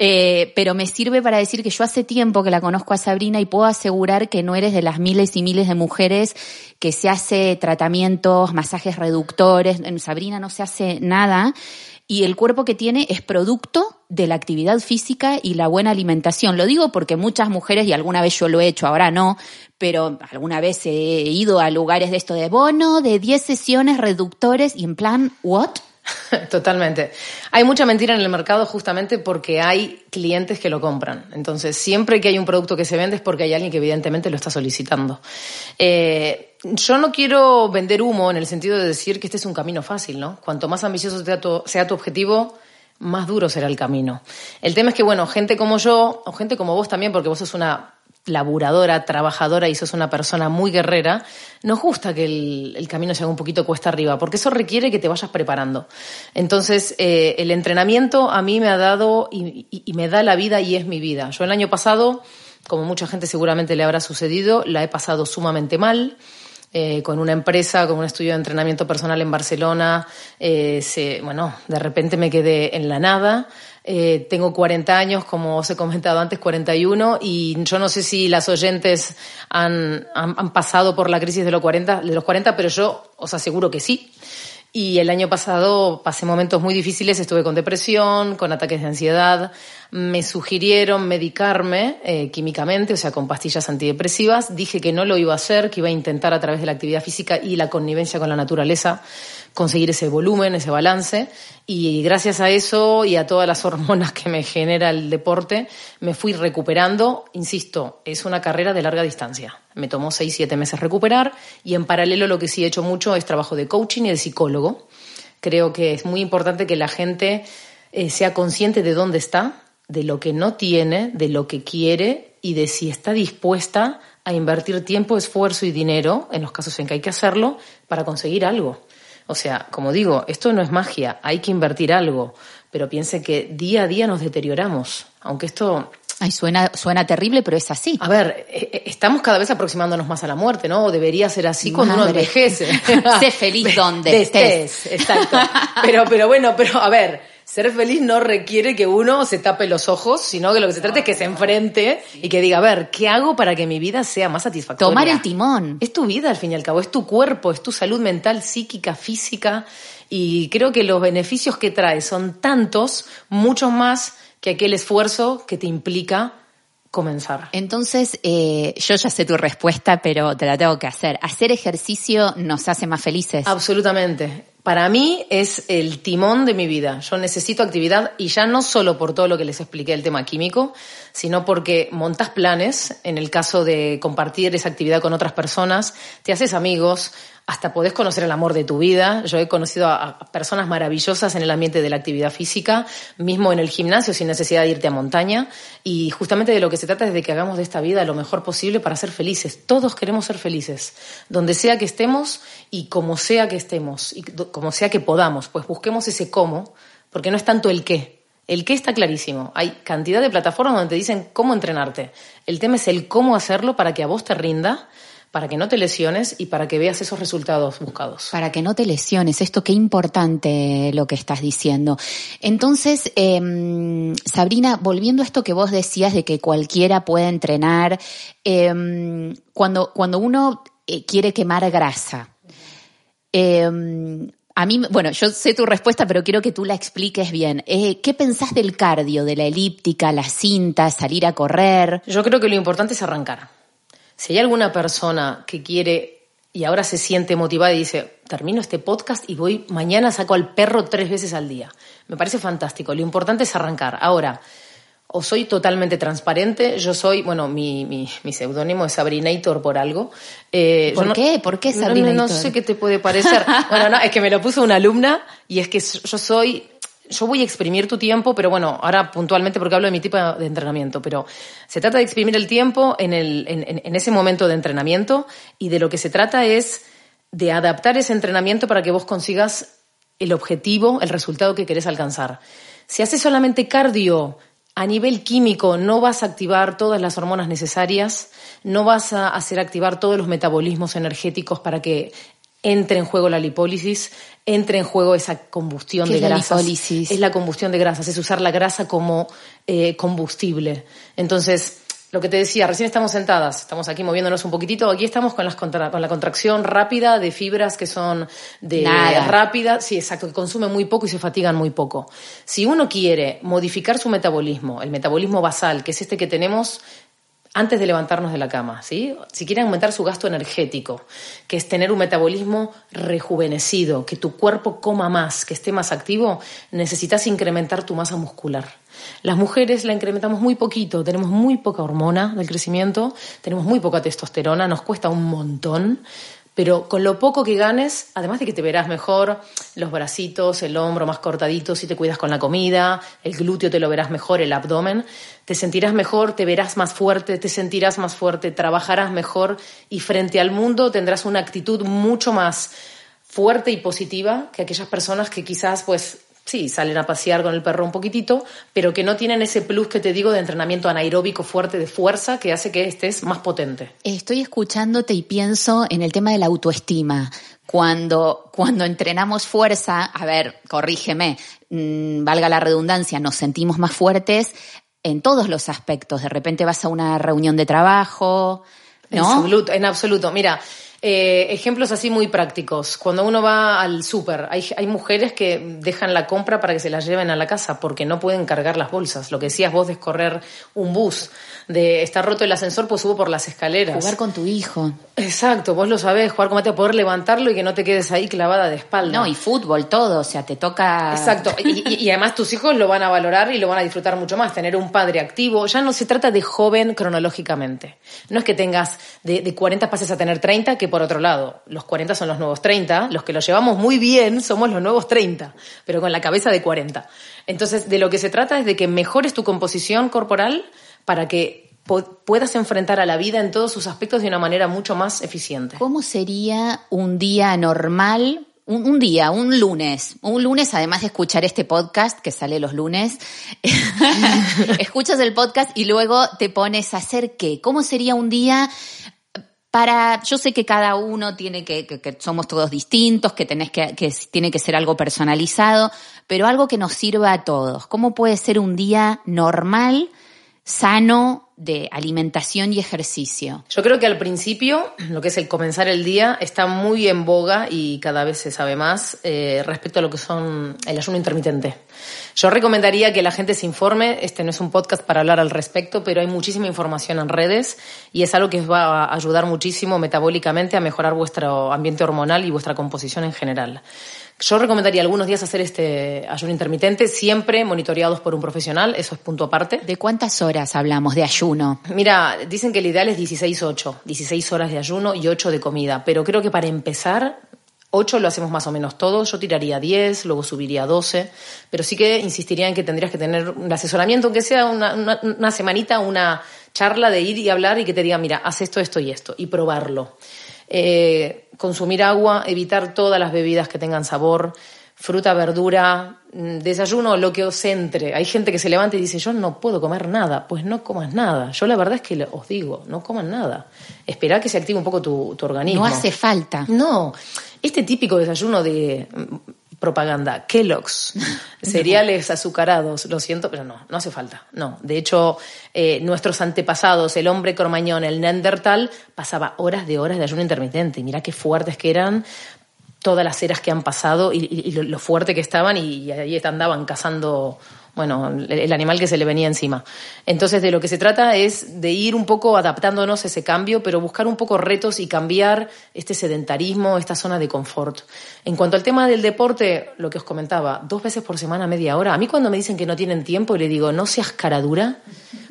Eh, pero me sirve para decir que yo hace tiempo que la conozco a Sabrina y puedo asegurar que no eres de las miles y miles de mujeres que se hace tratamientos, masajes reductores. En Sabrina no se hace nada y el cuerpo que tiene es producto de la actividad física y la buena alimentación. Lo digo porque muchas mujeres, y alguna vez yo lo he hecho, ahora no, pero alguna vez he ido a lugares de esto de bono, de 10 sesiones reductores y en plan, ¿what? Totalmente. Hay mucha mentira en el mercado justamente porque hay clientes que lo compran. Entonces, siempre que hay un producto que se vende es porque hay alguien que evidentemente lo está solicitando. Eh, yo no quiero vender humo en el sentido de decir que este es un camino fácil, ¿no? Cuanto más ambicioso sea tu, sea tu objetivo, más duro será el camino. El tema es que, bueno, gente como yo, o gente como vos también, porque vos sos una laburadora, trabajadora y sos una persona muy guerrera, nos gusta que el, camino se un poquito cuesta arriba, porque eso requiere que te vayas preparando. Entonces, eh, el entrenamiento a mí me ha dado y, me da la vida y es mi vida. Yo el año pasado, como mucha gente seguramente le habrá sucedido, la he pasado sumamente mal. Eh, con una empresa, con un estudio de entrenamiento personal en Barcelona, eh, se, bueno, de repente me quedé en la nada. Eh, tengo 40 años, como os he comentado antes, 41, y yo no sé si las oyentes han, han, pasado por la crisis de los 40, de los 40, pero yo os aseguro que sí. Y el año pasado pasé momentos muy difíciles, estuve con depresión, con ataques de ansiedad. Me sugirieron medicarme eh, químicamente, o sea, con pastillas antidepresivas. Dije que no lo iba a hacer, que iba a intentar a través de la actividad física y la connivencia con la naturaleza conseguir ese volumen, ese balance. Y gracias a eso y a todas las hormonas que me genera el deporte, me fui recuperando. Insisto, es una carrera de larga distancia. Me tomó seis, siete meses recuperar y en paralelo lo que sí he hecho mucho es trabajo de coaching y de psicólogo. Creo que es muy importante que la gente eh, sea consciente de dónde está, de lo que no tiene, de lo que quiere y de si está dispuesta a invertir tiempo, esfuerzo y dinero, en los casos en que hay que hacerlo, para conseguir algo. O sea, como digo, esto no es magia, hay que invertir algo, pero piense que día a día nos deterioramos, aunque esto... Ay, suena, suena terrible, pero es así. A ver, eh, eh, estamos cada vez aproximándonos más a la muerte, ¿no? O debería ser así cuando uno envejece. sé feliz donde estés. Exacto. Pero, pero bueno, pero a ver, ser feliz no requiere que uno se tape los ojos, sino que lo que se trata es que se enfrente y que diga, a ver, ¿qué hago para que mi vida sea más satisfactoria? Tomar el timón. Es tu vida, al fin y al cabo, es tu cuerpo, es tu salud mental, psíquica, física, y creo que los beneficios que trae son tantos, mucho más que aquel esfuerzo que te implica comenzar. Entonces, eh, yo ya sé tu respuesta, pero te la tengo que hacer. ¿Hacer ejercicio nos hace más felices? Absolutamente para mí es el timón de mi vida. Yo necesito actividad y ya no solo por todo lo que les expliqué el tema químico, sino porque montas planes, en el caso de compartir esa actividad con otras personas, te haces amigos, hasta podés conocer el amor de tu vida. Yo he conocido a, personas maravillosas en el ambiente de la actividad física, mismo en el gimnasio, sin necesidad de irte a montaña. Y justamente de lo que se trata es de que hagamos de esta vida lo mejor posible para ser felices. Todos queremos ser felices, donde sea que estemos y como sea que estemos, como sea que podamos. Pues busquemos ese cómo, porque no es tanto el qué. El qué está clarísimo. Hay cantidad de plataformas donde te dicen cómo entrenarte. El tema es el cómo hacerlo para que a vos te rinda para que no te lesiones y para que veas esos resultados buscados. Para que no te lesiones, esto qué importante lo que estás diciendo. Entonces, eh, Sabrina, volviendo a esto que vos decías de que cualquiera puede entrenar, eh, cuando, cuando uno eh, quiere quemar grasa, em, a mí, bueno, yo sé tu respuesta, pero quiero que tú la expliques bien. Eh, ¿Qué pensás del cardio, de la elíptica, la cinta, salir a correr? Yo creo que lo importante es arrancar. Si hay alguna persona que quiere y ahora se siente motivada y dice, termino este podcast y voy, mañana saco al perro tres veces al día. Me parece fantástico. Lo importante es arrancar. Ahora, o soy totalmente transparente, yo soy, bueno, mi, mi, mi seudónimo es Sabrinator por algo. Eh, ¿Por qué? ¿Por qué Sabrinator? No, no, sé qué te puede parecer. bueno, no, es que me lo puso una alumna y es que yo soy yo voy a exprimir tu tiempo, pero bueno, ahora puntualmente porque hablo de mi tipo de entrenamiento, pero se trata de exprimir el tiempo en, el, en, en ese momento de entrenamiento y de lo que se trata es de adaptar ese entrenamiento para que vos consigas el objetivo, el resultado que querés alcanzar. Si haces solamente cardio a nivel químico, no vas a activar todas las hormonas necesarias, no vas a hacer activar todos los metabolismos energéticos para que entre en juego la lipólisis, entre en juego esa combustión de grasas. Es la combustión de grasas, es usar la grasa como eh, combustible. Entonces, lo que te decía, recién estamos sentadas, estamos aquí moviéndonos un poquitito, aquí estamos con, las con la contracción rápida de fibras que son de rápida, sí, exacto, que consumen muy poco y se fatigan muy poco. Si uno quiere modificar su metabolismo, el metabolismo basal, que es este que tenemos antes de levantarnos de la cama, ¿sí? Si quieren aumentar su gasto energético, que es tener un metabolismo rejuvenecido, que tu cuerpo coma más, que esté más activo, necesitas incrementar tu masa muscular. Las mujeres la incrementamos muy poquito, tenemos muy poca hormona del crecimiento, tenemos muy poca testosterona, nos cuesta un montón, pero con lo poco que ganes, además de que te verás mejor, los bracitos, el hombro más cortadito si te cuidas con la comida, el glúteo te lo verás mejor, el abdomen, te sentirás mejor, te verás más fuerte, te sentirás más fuerte, trabajarás mejor y frente al mundo tendrás una actitud mucho más fuerte y positiva que aquellas personas que quizás pues sí, salen a pasear con el perro un poquitito, pero que no tienen ese plus que te digo de entrenamiento anaeróbico fuerte de fuerza que hace que estés más potente. Estoy escuchándote y pienso en el tema de la autoestima. Cuando, cuando entrenamos fuerza, a ver, corrígeme, mm, valga la redundancia, nos sentimos más fuertes en todos los aspectos. De repente vas a una reunión de trabajo, ¿no? En absoluto, en absoluto. Mira, eh, ejemplos así muy prácticos. Cuando uno va al súper, hay, hay, mujeres que dejan la compra para que se la lleven a la casa porque no pueden cargar las bolsas. Lo que decías vos de correr un bus, de estar roto el ascensor, pues subo por las escaleras. Jugar con tu hijo. Exacto, vos lo sabés, jugar con Mateo, poder levantarlo y que no te quedes ahí clavada de espalda. No, y fútbol, todo, o sea, te toca... Exacto, y, y además tus hijos lo van a valorar y lo van a disfrutar mucho más, tener un padre activo. Ya no se trata de joven cronológicamente. No es que tengas de, de 40 pases a tener 30, que por otro lado, los 40 son los nuevos 30, los que los llevamos muy bien somos los nuevos 30, pero con la cabeza de 40. Entonces, de lo que se trata es de que mejores tu composición corporal para que puedas enfrentar a la vida en todos sus aspectos de una manera mucho más eficiente. ¿Cómo sería un día normal un, día, un lunes, un lunes, además de escuchar este podcast que sale los lunes, escuchas el podcast y luego te pones a hacer qué. ¿Cómo sería un día para, yo sé que cada uno tiene que, que, somos todos distintos, que tenés que, que tiene que ser algo personalizado, pero algo que nos sirva a todos. ¿Cómo puede ser un día normal, sano, de alimentación y ejercicio? Yo creo que al principio, lo que es el comenzar el día, está muy en boga y cada vez se sabe más eh, respecto a lo que son el ayuno intermitente. Yo recomendaría que la gente se informe, este no es un podcast para hablar al respecto, pero hay muchísima información en redes y es algo que va a ayudar muchísimo metabólicamente a mejorar vuestro ambiente hormonal y vuestra composición en general. Yo recomendaría algunos días hacer este ayuno intermitente, siempre monitoreados por un profesional, eso es punto aparte. ¿De cuántas horas hablamos de ayuno? Mira, dicen que el ideal es 16-8, 16 horas de ayuno y 8 de comida, pero creo que para empezar 8 lo hacemos más o menos todos, yo tiraría 10, luego subiría a 12, pero sí que insistiría en que tendrías que tener un asesoramiento, aunque sea una, una semanita, una charla de ir y hablar y que te diga, mira, haz esto, esto y esto, y probarlo. Eh, consumir agua, evitar todas las bebidas que tengan sabor, fruta, verdura, mm, desayuno, lo que os entre. Hay gente que se levanta y dice, yo no puedo comer nada. Pues no comas nada. Yo la verdad es que os digo, no coman nada. Esperá que se active un poco tu, tu organismo. No hace falta. No. Este típico desayuno de propaganda. Kellogg's, cereales azucarados, lo siento, pero no, no hace falta. No, de hecho, eh, nuestros antepasados, el hombre cormañón, el Neandertal, pasaba horas de horas de ayuno intermitente. Y mira qué fuertes que eran todas las eras que han pasado y, lo, fuerte que estaban y, y ahí andaban cazando bueno, el animal que se le venía encima. Entonces, de lo que se trata es de ir un poco adaptándonos a ese cambio, pero buscar un poco retos y cambiar este sedentarismo, esta zona de confort. En cuanto al tema del deporte, lo que os comentaba, dos veces por semana, media hora. A mí cuando me dicen que no tienen tiempo le digo, no seas cara dura,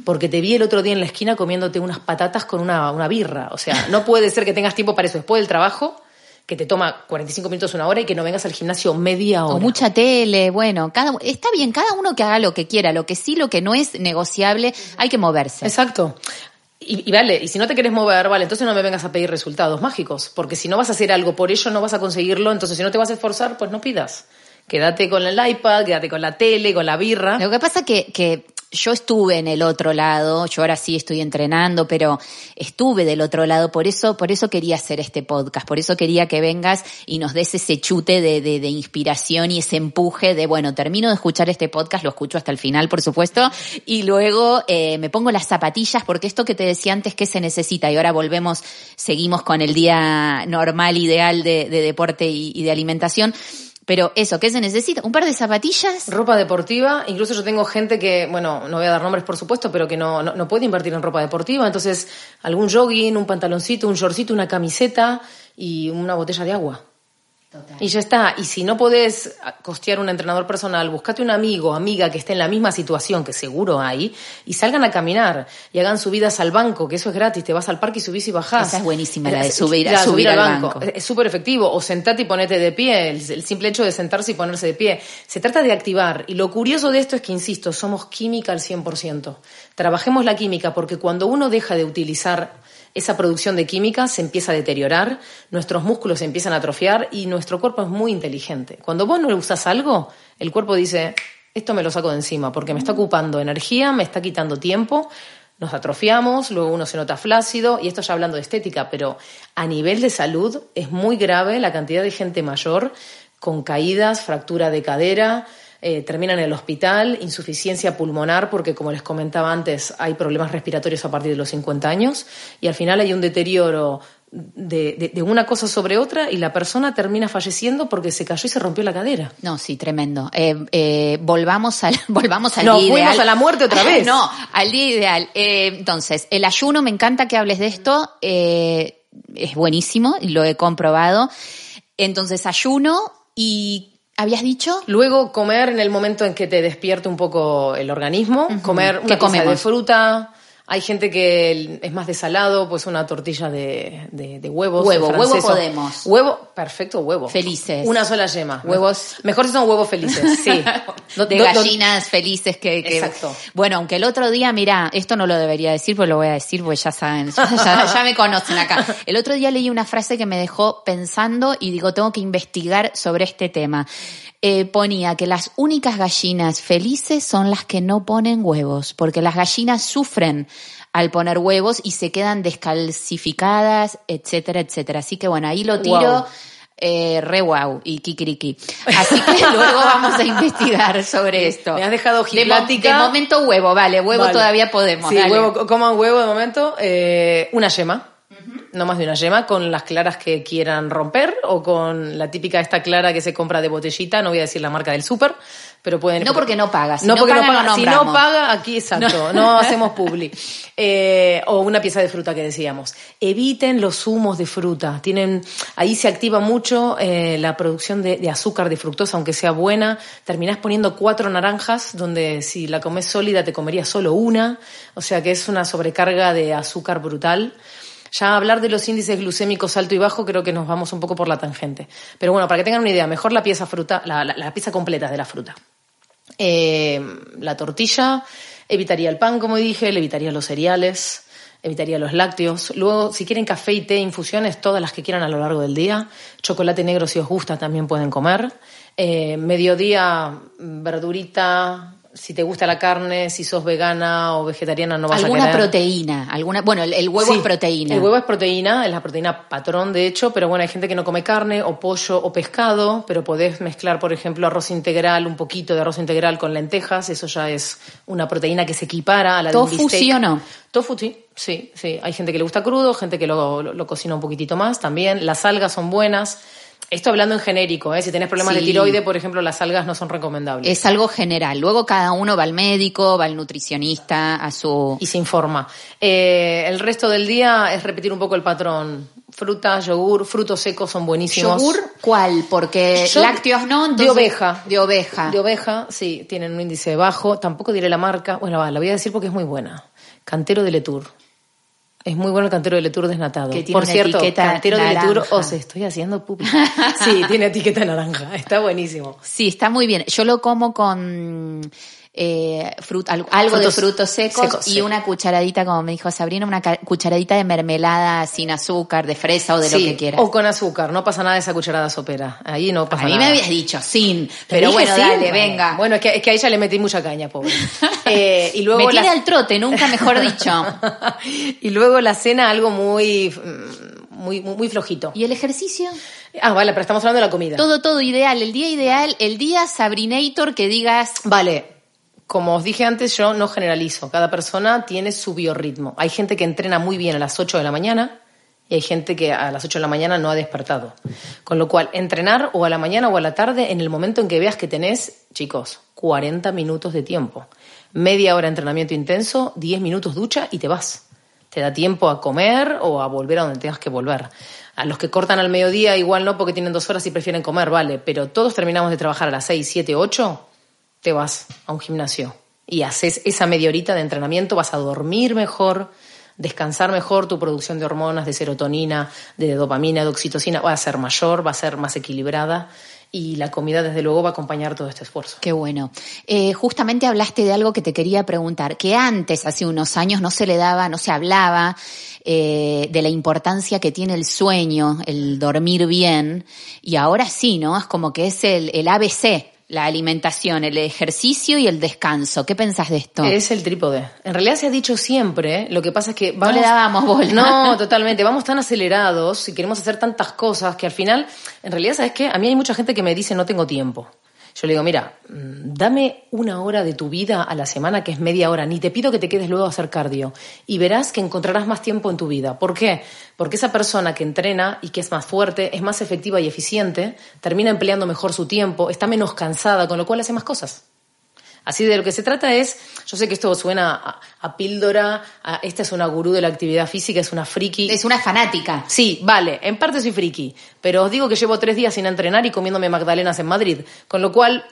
porque te vi el otro día en la esquina comiéndote unas patatas con una, una birra. O sea, no puede ser que tengas tiempo para eso después del trabajo que te toma 45 minutos, una hora y que no vengas al gimnasio media hora. O mucha tele, bueno, cada, está bien, cada uno que haga lo que quiera, lo que sí, lo que no es negociable, hay que moverse. Exacto. Y, y, vale, y si no te quieres mover, vale, entonces no me vengas a pedir resultados mágicos, porque si no vas a hacer algo por ello no vas a conseguirlo, entonces si no te vas a esforzar, pues no pidas. Quédate con el iPad, quédate con la tele, con la birra. Lo que pasa que, que yo estuve en el otro lado, yo ahora sí estoy entrenando, pero estuve del otro lado, por eso, por eso quería hacer este podcast, por eso quería que vengas y nos des ese chute de, de, de inspiración y ese empuje de, bueno, termino de escuchar este podcast, lo escucho hasta el final, por supuesto, y luego eh, me pongo las zapatillas, porque esto que te decía antes que se necesita, y ahora volvemos, seguimos con el día normal, ideal de, de deporte y, y de alimentación, pero eso, ¿qué se necesita? ¿Un par de zapatillas? Ropa deportiva. Incluso yo tengo gente que, bueno, no voy a dar nombres por supuesto, pero que no, no, puede invertir en ropa deportiva. Entonces, algún jogging, un pantaloncito, un shortcito, una camiseta y una botella de agua. Total. Y ya está. Y si no podés costear un entrenador personal, buscate un amigo, amiga que esté en la misma situación, que seguro hay, y salgan a caminar y hagan subidas al banco, que eso es gratis. Te vas al parque y subís y bajás. Esa es buenísima, la de subir, la, subir, subir al banco. banco. Es súper efectivo. O sentate y ponete de pie. El, el, simple hecho de sentarse y ponerse de pie. Se trata de activar. Y lo curioso de esto es que, insisto, somos química al 100%. Trabajemos la química porque cuando uno deja de utilizar esa producción de química se empieza a deteriorar, nuestros músculos se empiezan a atrofiar y nuestro cuerpo es muy inteligente. Cuando vos no le usas algo, el cuerpo dice, esto me lo saco de encima porque me está ocupando energía, me está quitando tiempo, nos atrofiamos, luego uno se nota flácido, y esto ya hablando de estética, pero a nivel de salud es muy grave la cantidad de gente mayor con caídas, fractura de cadera, eh, terminan en el hospital, insuficiencia pulmonar, porque como les comentaba antes, hay problemas respiratorios a partir de los 50 años, y al final hay un deterioro de, de, de, una cosa sobre otra y la persona termina falleciendo porque se cayó y se rompió la cadera. No, sí, tremendo. Eh, eh, volvamos al, volvamos al no, día fuimos ideal. a la muerte otra vez. no, al día ideal. Eh, entonces, el ayuno, me encanta que hables de esto, es buenísimo lo he comprobado. Entonces, ayuno y ¿Habías dicho? Luego comer en el momento en que te despierte un poco el organismo, uh -huh. comer una pieza de fruta. Hay gente que es más de salado, pues una tortilla de, de, de huevos. Huevo, huevo podemos. Huevo, perfecto, huevo. Felices. Una sola yema. Huevos. Mejor si son huevos felices, sí. de gallinas felices que, que, Exacto. Bueno, aunque el otro día, mira, esto no lo debería decir, pues lo voy a decir, porque ya saben, ya, ya, ya me conocen acá. El otro día leí una frase que me dejó pensando y digo, tengo que investigar sobre este tema. Eh, ponía que las únicas gallinas felices son las que no ponen huevos, porque las gallinas sufren al poner huevos y se quedan descalcificadas, etcétera, etcétera. Así que bueno, ahí lo tiro. Wow. Eh, re wow y kikiriki. Así que luego vamos a investigar sobre esto. Me has dejado giplática. De, mo de momento huevo, vale, huevo vale. todavía podemos. Sí, dale. huevo, coman huevo de momento. Eh, una yema no más de una yema, con las claras que quieran romper o con la típica esta clara que se compra de botellita, no voy a decir la marca del súper, pero pueden... No porque no paga, si no, porque paga, no paga, si no paga, aquí exacto, no, no hacemos publi. Eh, o una pieza de fruta que decíamos. Eviten los zumos de fruta, tienen, ahí se activa mucho eh, la producción de, de, azúcar, de fructosa, aunque sea buena, terminás poniendo cuatro naranjas, donde si la comes sólida te comerías solo una, o sea que es una sobrecarga de azúcar brutal. Ya hablar de los índices glucémicos alto y bajo creo que nos vamos un poco por la tangente. Pero bueno, para que tengan una idea, mejor la pieza fruta, la, pieza completa de la fruta. Eh, la tortilla, evitaría el pan, como dije, evitaría los cereales, evitaría los lácteos. Luego, si quieren café y té, infusiones, todas las que quieran a lo largo del día. Chocolate negro, si os gusta, también pueden comer. Eh, mediodía, verdurita, si te gusta la carne, si sos vegana o vegetariana, no vas ¿Alguna a querer. proteína? alguna Bueno, el, el huevo sí, es proteína. El huevo es proteína, es la proteína patrón, de hecho, pero bueno, hay gente que no come carne o pollo o pescado, pero podés mezclar, por ejemplo, arroz integral, un poquito de arroz integral con lentejas, eso ya es una proteína que se equipara a la ¿Tofu de un sí o no? Tofu sí, sí, sí. Hay gente que le gusta crudo, gente que lo, lo, lo cocina un poquitito más también. Las algas son buenas. Esto hablando en genérico, ¿eh? si tenés problemas Sí. de tiroide, por ejemplo, las algas no son recomendables. Es algo general. Luego cada uno va al médico, va al nutricionista, a su... y se informa. Eh, el resto del día es repetir un poco el patrón. Fruta, yogur, frutos secos son buenísimos. ¿Yogur cuál? Porque Yo- lácteos no, entonces- de oveja. De oveja. De oveja, sí, tienen un índice bajo. Tampoco diré la marca. Bueno, va, la voy a decir porque es muy buena. Cantero de Letour. Es muy bueno el cantero de Letour desnatado. Que tiene Por una cierto, cantero de naranja. Letour, os estoy haciendo pupi. Sí, tiene etiqueta naranja. Está buenísimo. Sí, está muy bien. Yo lo como con eh, algo de frutos secos, y una cucharadita, como me dijo Sabrina, una cucharadita de mermelada sin azúcar, de fresa o de lo que quieras. O con azúcar, no pasa nada de esa cucharada sopera. Ahí no pasa nada. A mí me habías dicho sin, pero bueno, dale, venga. Bueno, es que, es que a ella le metí mucha caña, pobre. Eh, y luego me tiene al trote, nunca mejor dicho. y luego la cena, algo muy, mm, muy, muy flojito. ¿Y el ejercicio? Ah, vale, pero estamos hablando de la comida. Todo, todo ideal. El día ideal, el día Sabrinator que digas. Vale, como os dije antes, yo no generalizo. Cada persona tiene su biorritmo. Hay gente que entrena muy bien a las 8 de la mañana y hay gente que a las 8 de la mañana no ha despertado. Con lo cual, entrenar o a la mañana o a la tarde en el momento en que veas que tenés, chicos, 40 minutos de tiempo. Media hora de entrenamiento intenso, 10 minutos ducha y te vas. Te da tiempo a comer o a volver a donde tengas que volver. A los que cortan al mediodía, igual no, porque tienen dos horas y prefieren comer, vale. Pero todos terminamos de trabajar a las 6, 7, 8 te vas a un gimnasio y haces esa media horita de entrenamiento, vas a dormir mejor, descansar mejor, tu producción de hormonas, de serotonina, de dopamina, de oxitocina va a ser mayor, va a ser más equilibrada y la comida desde luego va a acompañar todo este esfuerzo. Qué bueno. Eh, justamente hablaste de algo que te quería preguntar, que antes, hace unos años, no se le daba, no se hablaba eh, de la importancia que tiene el sueño, el dormir bien, y ahora sí, ¿no? Es como que es el, el ABC la alimentación, el ejercicio y el descanso. ¿Qué pensás de esto? Es el trípode. En realidad se ha dicho siempre, lo que pasa es que vamos... No le dábamos bola. No, totalmente. Vamos tan acelerados y queremos hacer tantas cosas que al final, en realidad, ¿sabes qué? A mí hay mucha gente que me dice no tengo tiempo. Yo le digo, mira, mm, dame una hora de tu vida a la semana, que es media hora, ni te pido que te quedes luego a hacer cardio, y verás que encontrarás más tiempo en tu vida. ¿Por qué? Porque esa persona que entrena y que es más fuerte, es más efectiva y eficiente, termina empleando mejor su tiempo, está menos cansada, con lo cual hace más cosas. Así de lo que se trata es, yo sé que esto suena a, píldora, esta es una gurú de la actividad física, es una friki. Es una fanática. Sí, vale, en parte soy friki, pero os digo que llevo tres días sin entrenar y comiéndome magdalenas en Madrid, con lo cual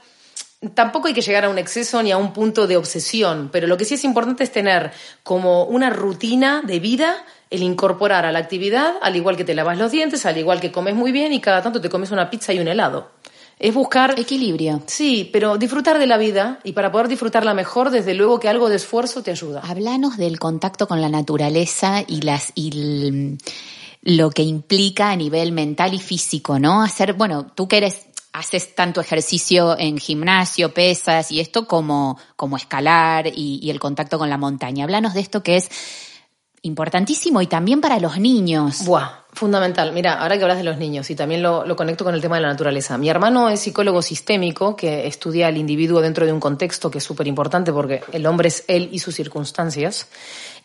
tampoco hay que llegar a un exceso ni a un punto de obsesión, pero lo que sí es importante es tener como una rutina de vida el incorporar a la actividad, al igual que te lavas los dientes, al igual que comes muy bien y cada tanto te comes una pizza y un helado. Es buscar... Equilibrio. Sí, pero disfrutar de la vida y para poder disfrutarla mejor, desde luego que algo de esfuerzo te ayuda. Hablanos del contacto con la naturaleza y las... Y lo que implica a nivel mental y físico, ¿no? Hacer, bueno, tú que eres haces tanto ejercicio en gimnasio, pesas y esto como, como escalar y, y, el contacto con la montaña. Háblanos de esto que es importantísimo y también para los niños. Buah, fundamental. Mira, ahora que hablas de los niños y también lo, lo conecto con el tema de la naturaleza. Mi hermano es psicólogo sistémico que estudia al individuo dentro de un contexto que es súper importante porque el hombre es él y sus circunstancias.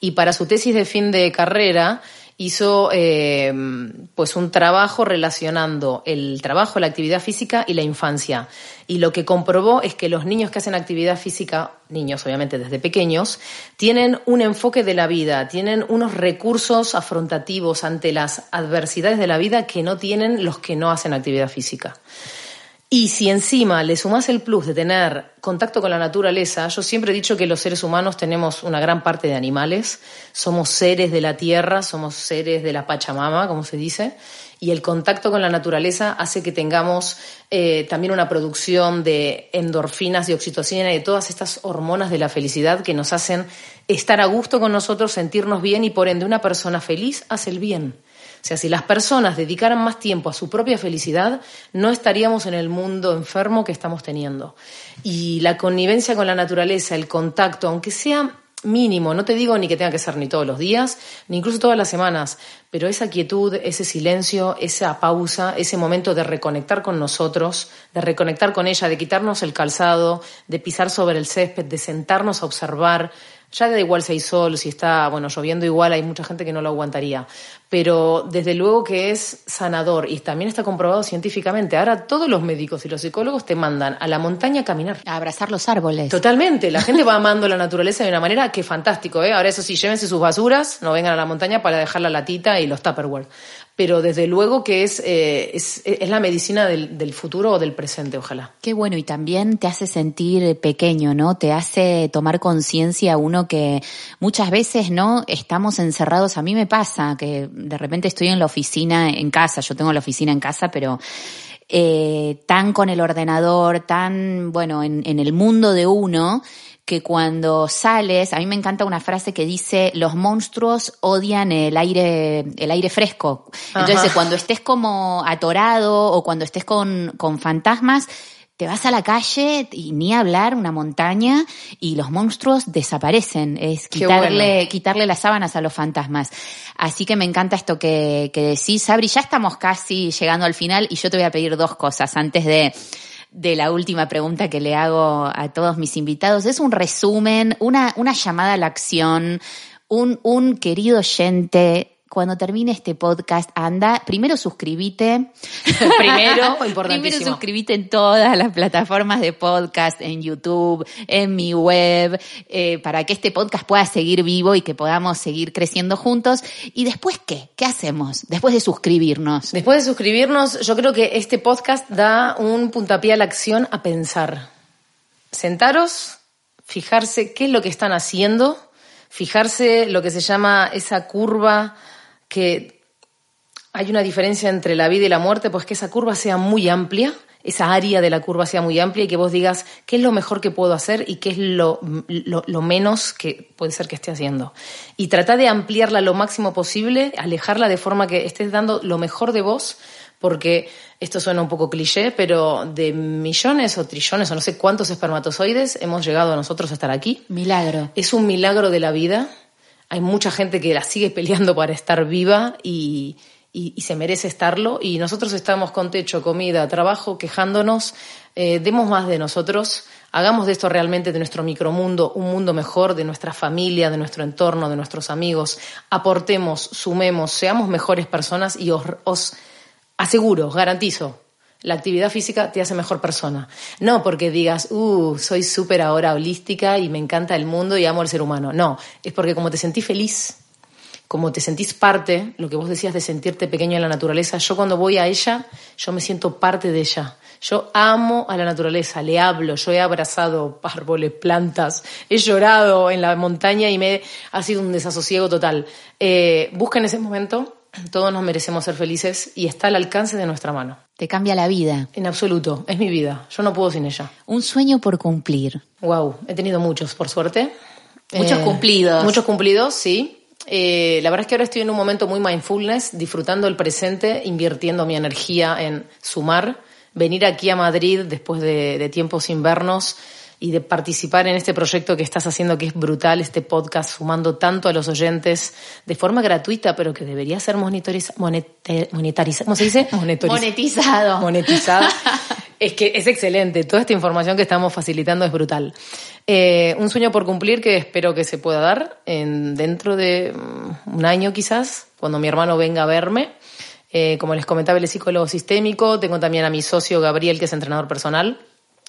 Y para su tesis de fin de carrera hizo eh, pues un trabajo relacionando el trabajo, la actividad física y la infancia. Y lo que comprobó es que los niños que hacen actividad física, niños obviamente desde pequeños, tienen un enfoque de la vida, tienen unos recursos afrontativos ante las adversidades de la vida que no tienen los que no hacen actividad física. Y si encima le sumas el plus de tener contacto con la naturaleza, yo siempre he dicho que los seres humanos tenemos una gran parte de animales, somos seres de la tierra, somos seres de la Pachamama, como se dice, y el contacto con la naturaleza hace que tengamos eh, también una producción de endorfinas, de oxitocina y de todas estas hormonas de la felicidad que nos hacen estar a gusto con nosotros, sentirnos bien y por ende una persona feliz hace el bien. O sea, si las personas dedicaran más tiempo a su propia felicidad, no estaríamos en el mundo enfermo que estamos teniendo. Y la connivencia con la naturaleza, el contacto, aunque sea mínimo, no te digo ni que tenga que ser ni todos los días, ni incluso todas las semanas, pero esa quietud, ese silencio, esa pausa, ese momento de reconectar con nosotros, de reconectar con ella, de quitarnos el calzado, de pisar sobre el césped, de sentarnos a observar, ya da igual si hay sol, si está, bueno, lloviendo igual, hay mucha gente que no lo aguantaría. Pero desde luego que es sanador y también está comprobado científicamente. Ahora todos los médicos y los psicólogos te mandan a la montaña a caminar. A abrazar los árboles. Totalmente. La gente va amando la naturaleza de una manera que fantástico, ¿eh? Ahora eso sí, llévense sus basuras, no vengan a la montaña para dejar la latita y los Tupperware pero desde luego que es, eh, es, es, la medicina del, del, futuro o del presente, ojalá. Qué bueno, y también te hace sentir pequeño, ¿no? Te hace tomar conciencia uno que muchas veces, ¿no? Estamos encerrados, a mí me pasa que de repente estoy en la oficina, en casa, yo tengo la oficina en casa, pero eh, tan con el ordenador, tan, bueno, en, en el mundo de uno, que cuando sales, a mí me encanta una frase que dice, los monstruos odian el aire, el aire fresco. Entonces, Ajá. cuando estés como atorado o cuando estés con, con fantasmas, te vas a la calle y ni hablar, una montaña, y los monstruos desaparecen. Es quitarle, bueno. quitarle las sábanas a los fantasmas. Así que me encanta esto que, que decís, Sabri. Ya estamos casi llegando al final y yo te voy a pedir dos cosas antes de, de la última pregunta que le hago a todos mis invitados. Es un resumen, una, una llamada a la acción, un, un querido oyente. Cuando termine este podcast, anda, primero suscríbete. Primero, Primero suscríbete en todas las plataformas de podcast, en YouTube, en mi web, eh, para que este podcast pueda seguir vivo y que podamos seguir creciendo juntos. ¿Y después qué? ¿Qué hacemos? Después de suscribirnos. Después de suscribirnos, yo creo que este podcast da un puntapié a la acción a pensar. Sentaros, fijarse qué es lo que están haciendo, fijarse lo que se llama esa curva que hay una diferencia entre la vida y la muerte, pues que esa curva sea muy amplia, esa área de la curva sea muy amplia y que vos digas qué es lo mejor que puedo hacer y qué es lo, lo, lo menos que puede ser que esté haciendo. Y trata de ampliarla lo máximo posible, alejarla de forma que estés dando lo mejor de vos, porque esto suena un poco cliché, pero de millones o trillones o no sé cuántos espermatozoides hemos llegado nosotros a estar aquí. Milagro. Es un milagro de la vida. Hay mucha gente que la sigue peleando para estar viva y, y, y se merece estarlo. Y nosotros estamos con techo, comida, trabajo, quejándonos. Eh, demos más de nosotros. Hagamos de esto realmente de nuestro micromundo un mundo mejor, de nuestra familia, de nuestro entorno, de nuestros amigos. Aportemos, sumemos, seamos mejores personas y os, os aseguro, garantizo, la actividad física te hace mejor persona. No porque digas, uh, soy súper ahora holística y me encanta el mundo y amo al ser humano. No, es porque como te sentís feliz, como te sentís parte, lo que vos decías de sentirte pequeño en la naturaleza, yo cuando voy a ella, yo me siento parte de ella. Yo amo a la naturaleza, le hablo, yo he abrazado árboles, plantas, he llorado en la montaña y me ha sido un desasosiego total. Eh, busca en ese momento, todos nos merecemos ser felices y está al alcance de nuestra mano. Te cambia la vida. En absoluto, es mi vida, yo no puedo sin ella. Un sueño por cumplir. Wow, he tenido muchos, por suerte. Muchos cumplidos. Muchos cumplidos, sí. Eh, la verdad es que ahora estoy en un momento muy mindfulness, disfrutando el presente, invirtiendo mi energía en sumar, venir aquí a Madrid después de, de tiempo sin vernos y de participar en este proyecto que estás haciendo que es brutal, este podcast, sumando tanto a los oyentes de forma gratuita, pero que debería ser monitoriza, monete- monetarizado. ¿Cómo se dice? Monetizado. monetizado. es que es excelente. Toda esta información que estamos facilitando es brutal. Eh, un sueño por cumplir que espero que se pueda dar en, dentro de mm, un año quizás, cuando mi hermano venga a verme. Eh, como les comentaba, él es psicólogo sistémico. Tengo también a mi socio Gabriel, que es entrenador personal.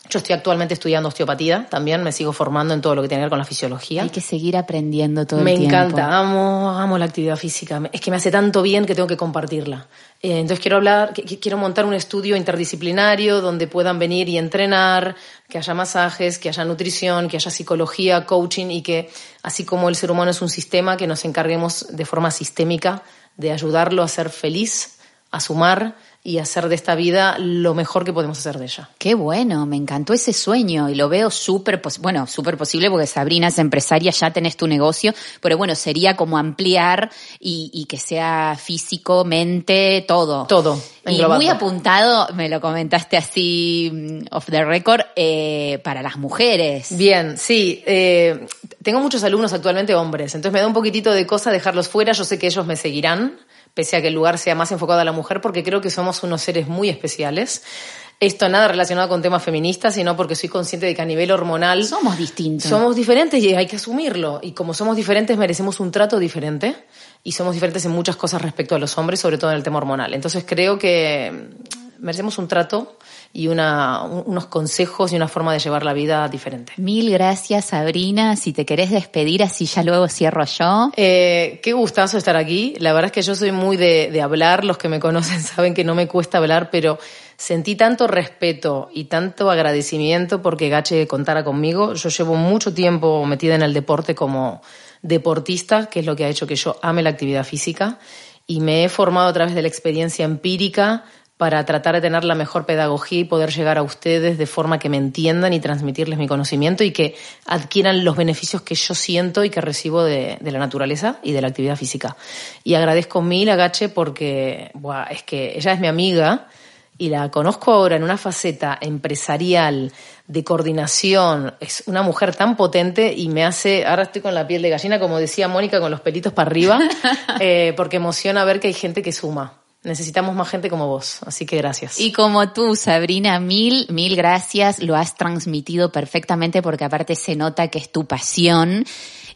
Yo estoy actualmente estudiando osteopatía, también me sigo formando en todo lo que tiene que ver con la fisiología. Hay que seguir aprendiendo todo Me el tiempo. encanta, amo, amo la actividad física. Me- Es que me hace tanto bien que tengo que compartirla. Eh, entonces quiero hablar, quiero montar un estudio interdisciplinario donde puedan venir y entrenar, que haya masajes, que haya nutrición, que haya psicología, coaching y que así como el ser humano es un sistema, que nos encarguemos de forma sistémica de ayudarlo a ser feliz, a sumar y hacer de esta vida lo mejor que podemos hacer de ella. Qué bueno, me encantó ese sueño y lo veo súper, bueno, súper posible porque Sabrina es empresaria, ya tenés tu negocio, pero bueno, sería como ampliar y, y que sea físico, mente, todo. Todo, Y muy apuntado, me lo comentaste así, mm, off the record, eh, para las mujeres. Bien, sí. eh, tengo muchos alumnos actualmente hombres, entonces me da un poquitito de cosa dejarlos fuera. Yo sé que ellos me seguirán, pese a que el lugar sea más enfocado a la mujer, porque creo que somos unos seres muy especiales. Esto nada relacionado con temas feministas, sino porque soy consciente de que a nivel hormonal Somos distintos. somos diferentes y hay que asumirlo. Y como somos diferentes, merecemos un trato diferente. Y somos diferentes en muchas cosas respecto a los hombres, sobre todo en el tema hormonal. Entonces creo que mm, merecemos un trato y una, unos consejos y una forma de llevar la vida diferente. Mil gracias, Sabrina. Si te querés despedir, así ya luego cierro yo. Eh, qué gustazo estar aquí. La verdad es que yo soy muy de, de hablar. Los que me conocen saben que no me cuesta hablar, pero sentí tanto respeto y tanto agradecimiento porque Gache contara conmigo. Yo llevo mucho tiempo metida en el deporte como deportista, que es lo que ha hecho que yo ame la actividad física, y me he formado a través de la experiencia empírica para tratar de tener la mejor pedagogía y poder llegar a ustedes de forma que me entiendan y transmitirles mi conocimiento y que adquieran los beneficios que yo siento y que recibo de, la naturaleza y de la actividad física. Y agradezco mil a Gache porque es que ella es mi amiga y la conozco ahora en una faceta empresarial, de coordinación, es una mujer tan potente y me hace, ahora estoy con la piel de gallina, como decía Mónica, con los pelitos para arriba, eh, porque emociona ver que hay gente que suma. Necesitamos más gente como vos, así que gracias. Y como tú, Sabrina, mil, mil gracias. Lo has transmitido perfectamente porque aparte se nota que es tu pasión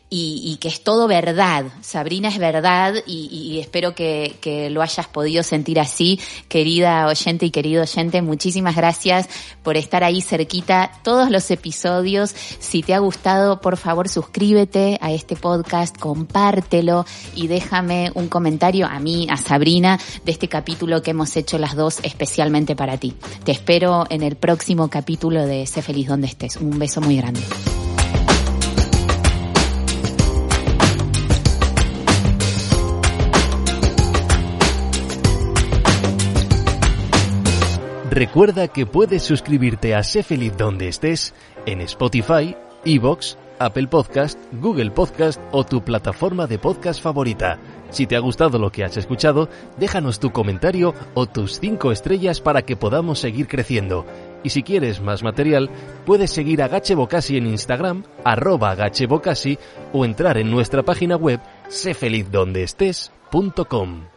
y, que es todo verdad. Sabrina es verdad y, espero que, que, lo hayas podido sentir así, querida oyente y querido oyente. Muchísimas gracias por estar ahí cerquita todos los episodios. Si te ha gustado, por favor suscríbete a este podcast, compártelo y déjame un comentario a mí, a Sabrina, de este capítulo que hemos hecho las dos especialmente para ti. Te espero en el próximo capítulo de Sé feliz donde estés. Un beso muy grande. Recuerda que puedes suscribirte a Sé Feliz donde estés en Spotify, Evox, Apple Podcast, Google Podcast o tu plataforma de podcast favorita. Si te ha gustado lo que has escuchado, déjanos tu comentario o tus 5 estrellas para que podamos seguir creciendo. Y si quieres más material, puedes seguir a Gache en Instagram, arroba Gachebocasi, o entrar en nuestra página web sefelizdondeestés.com.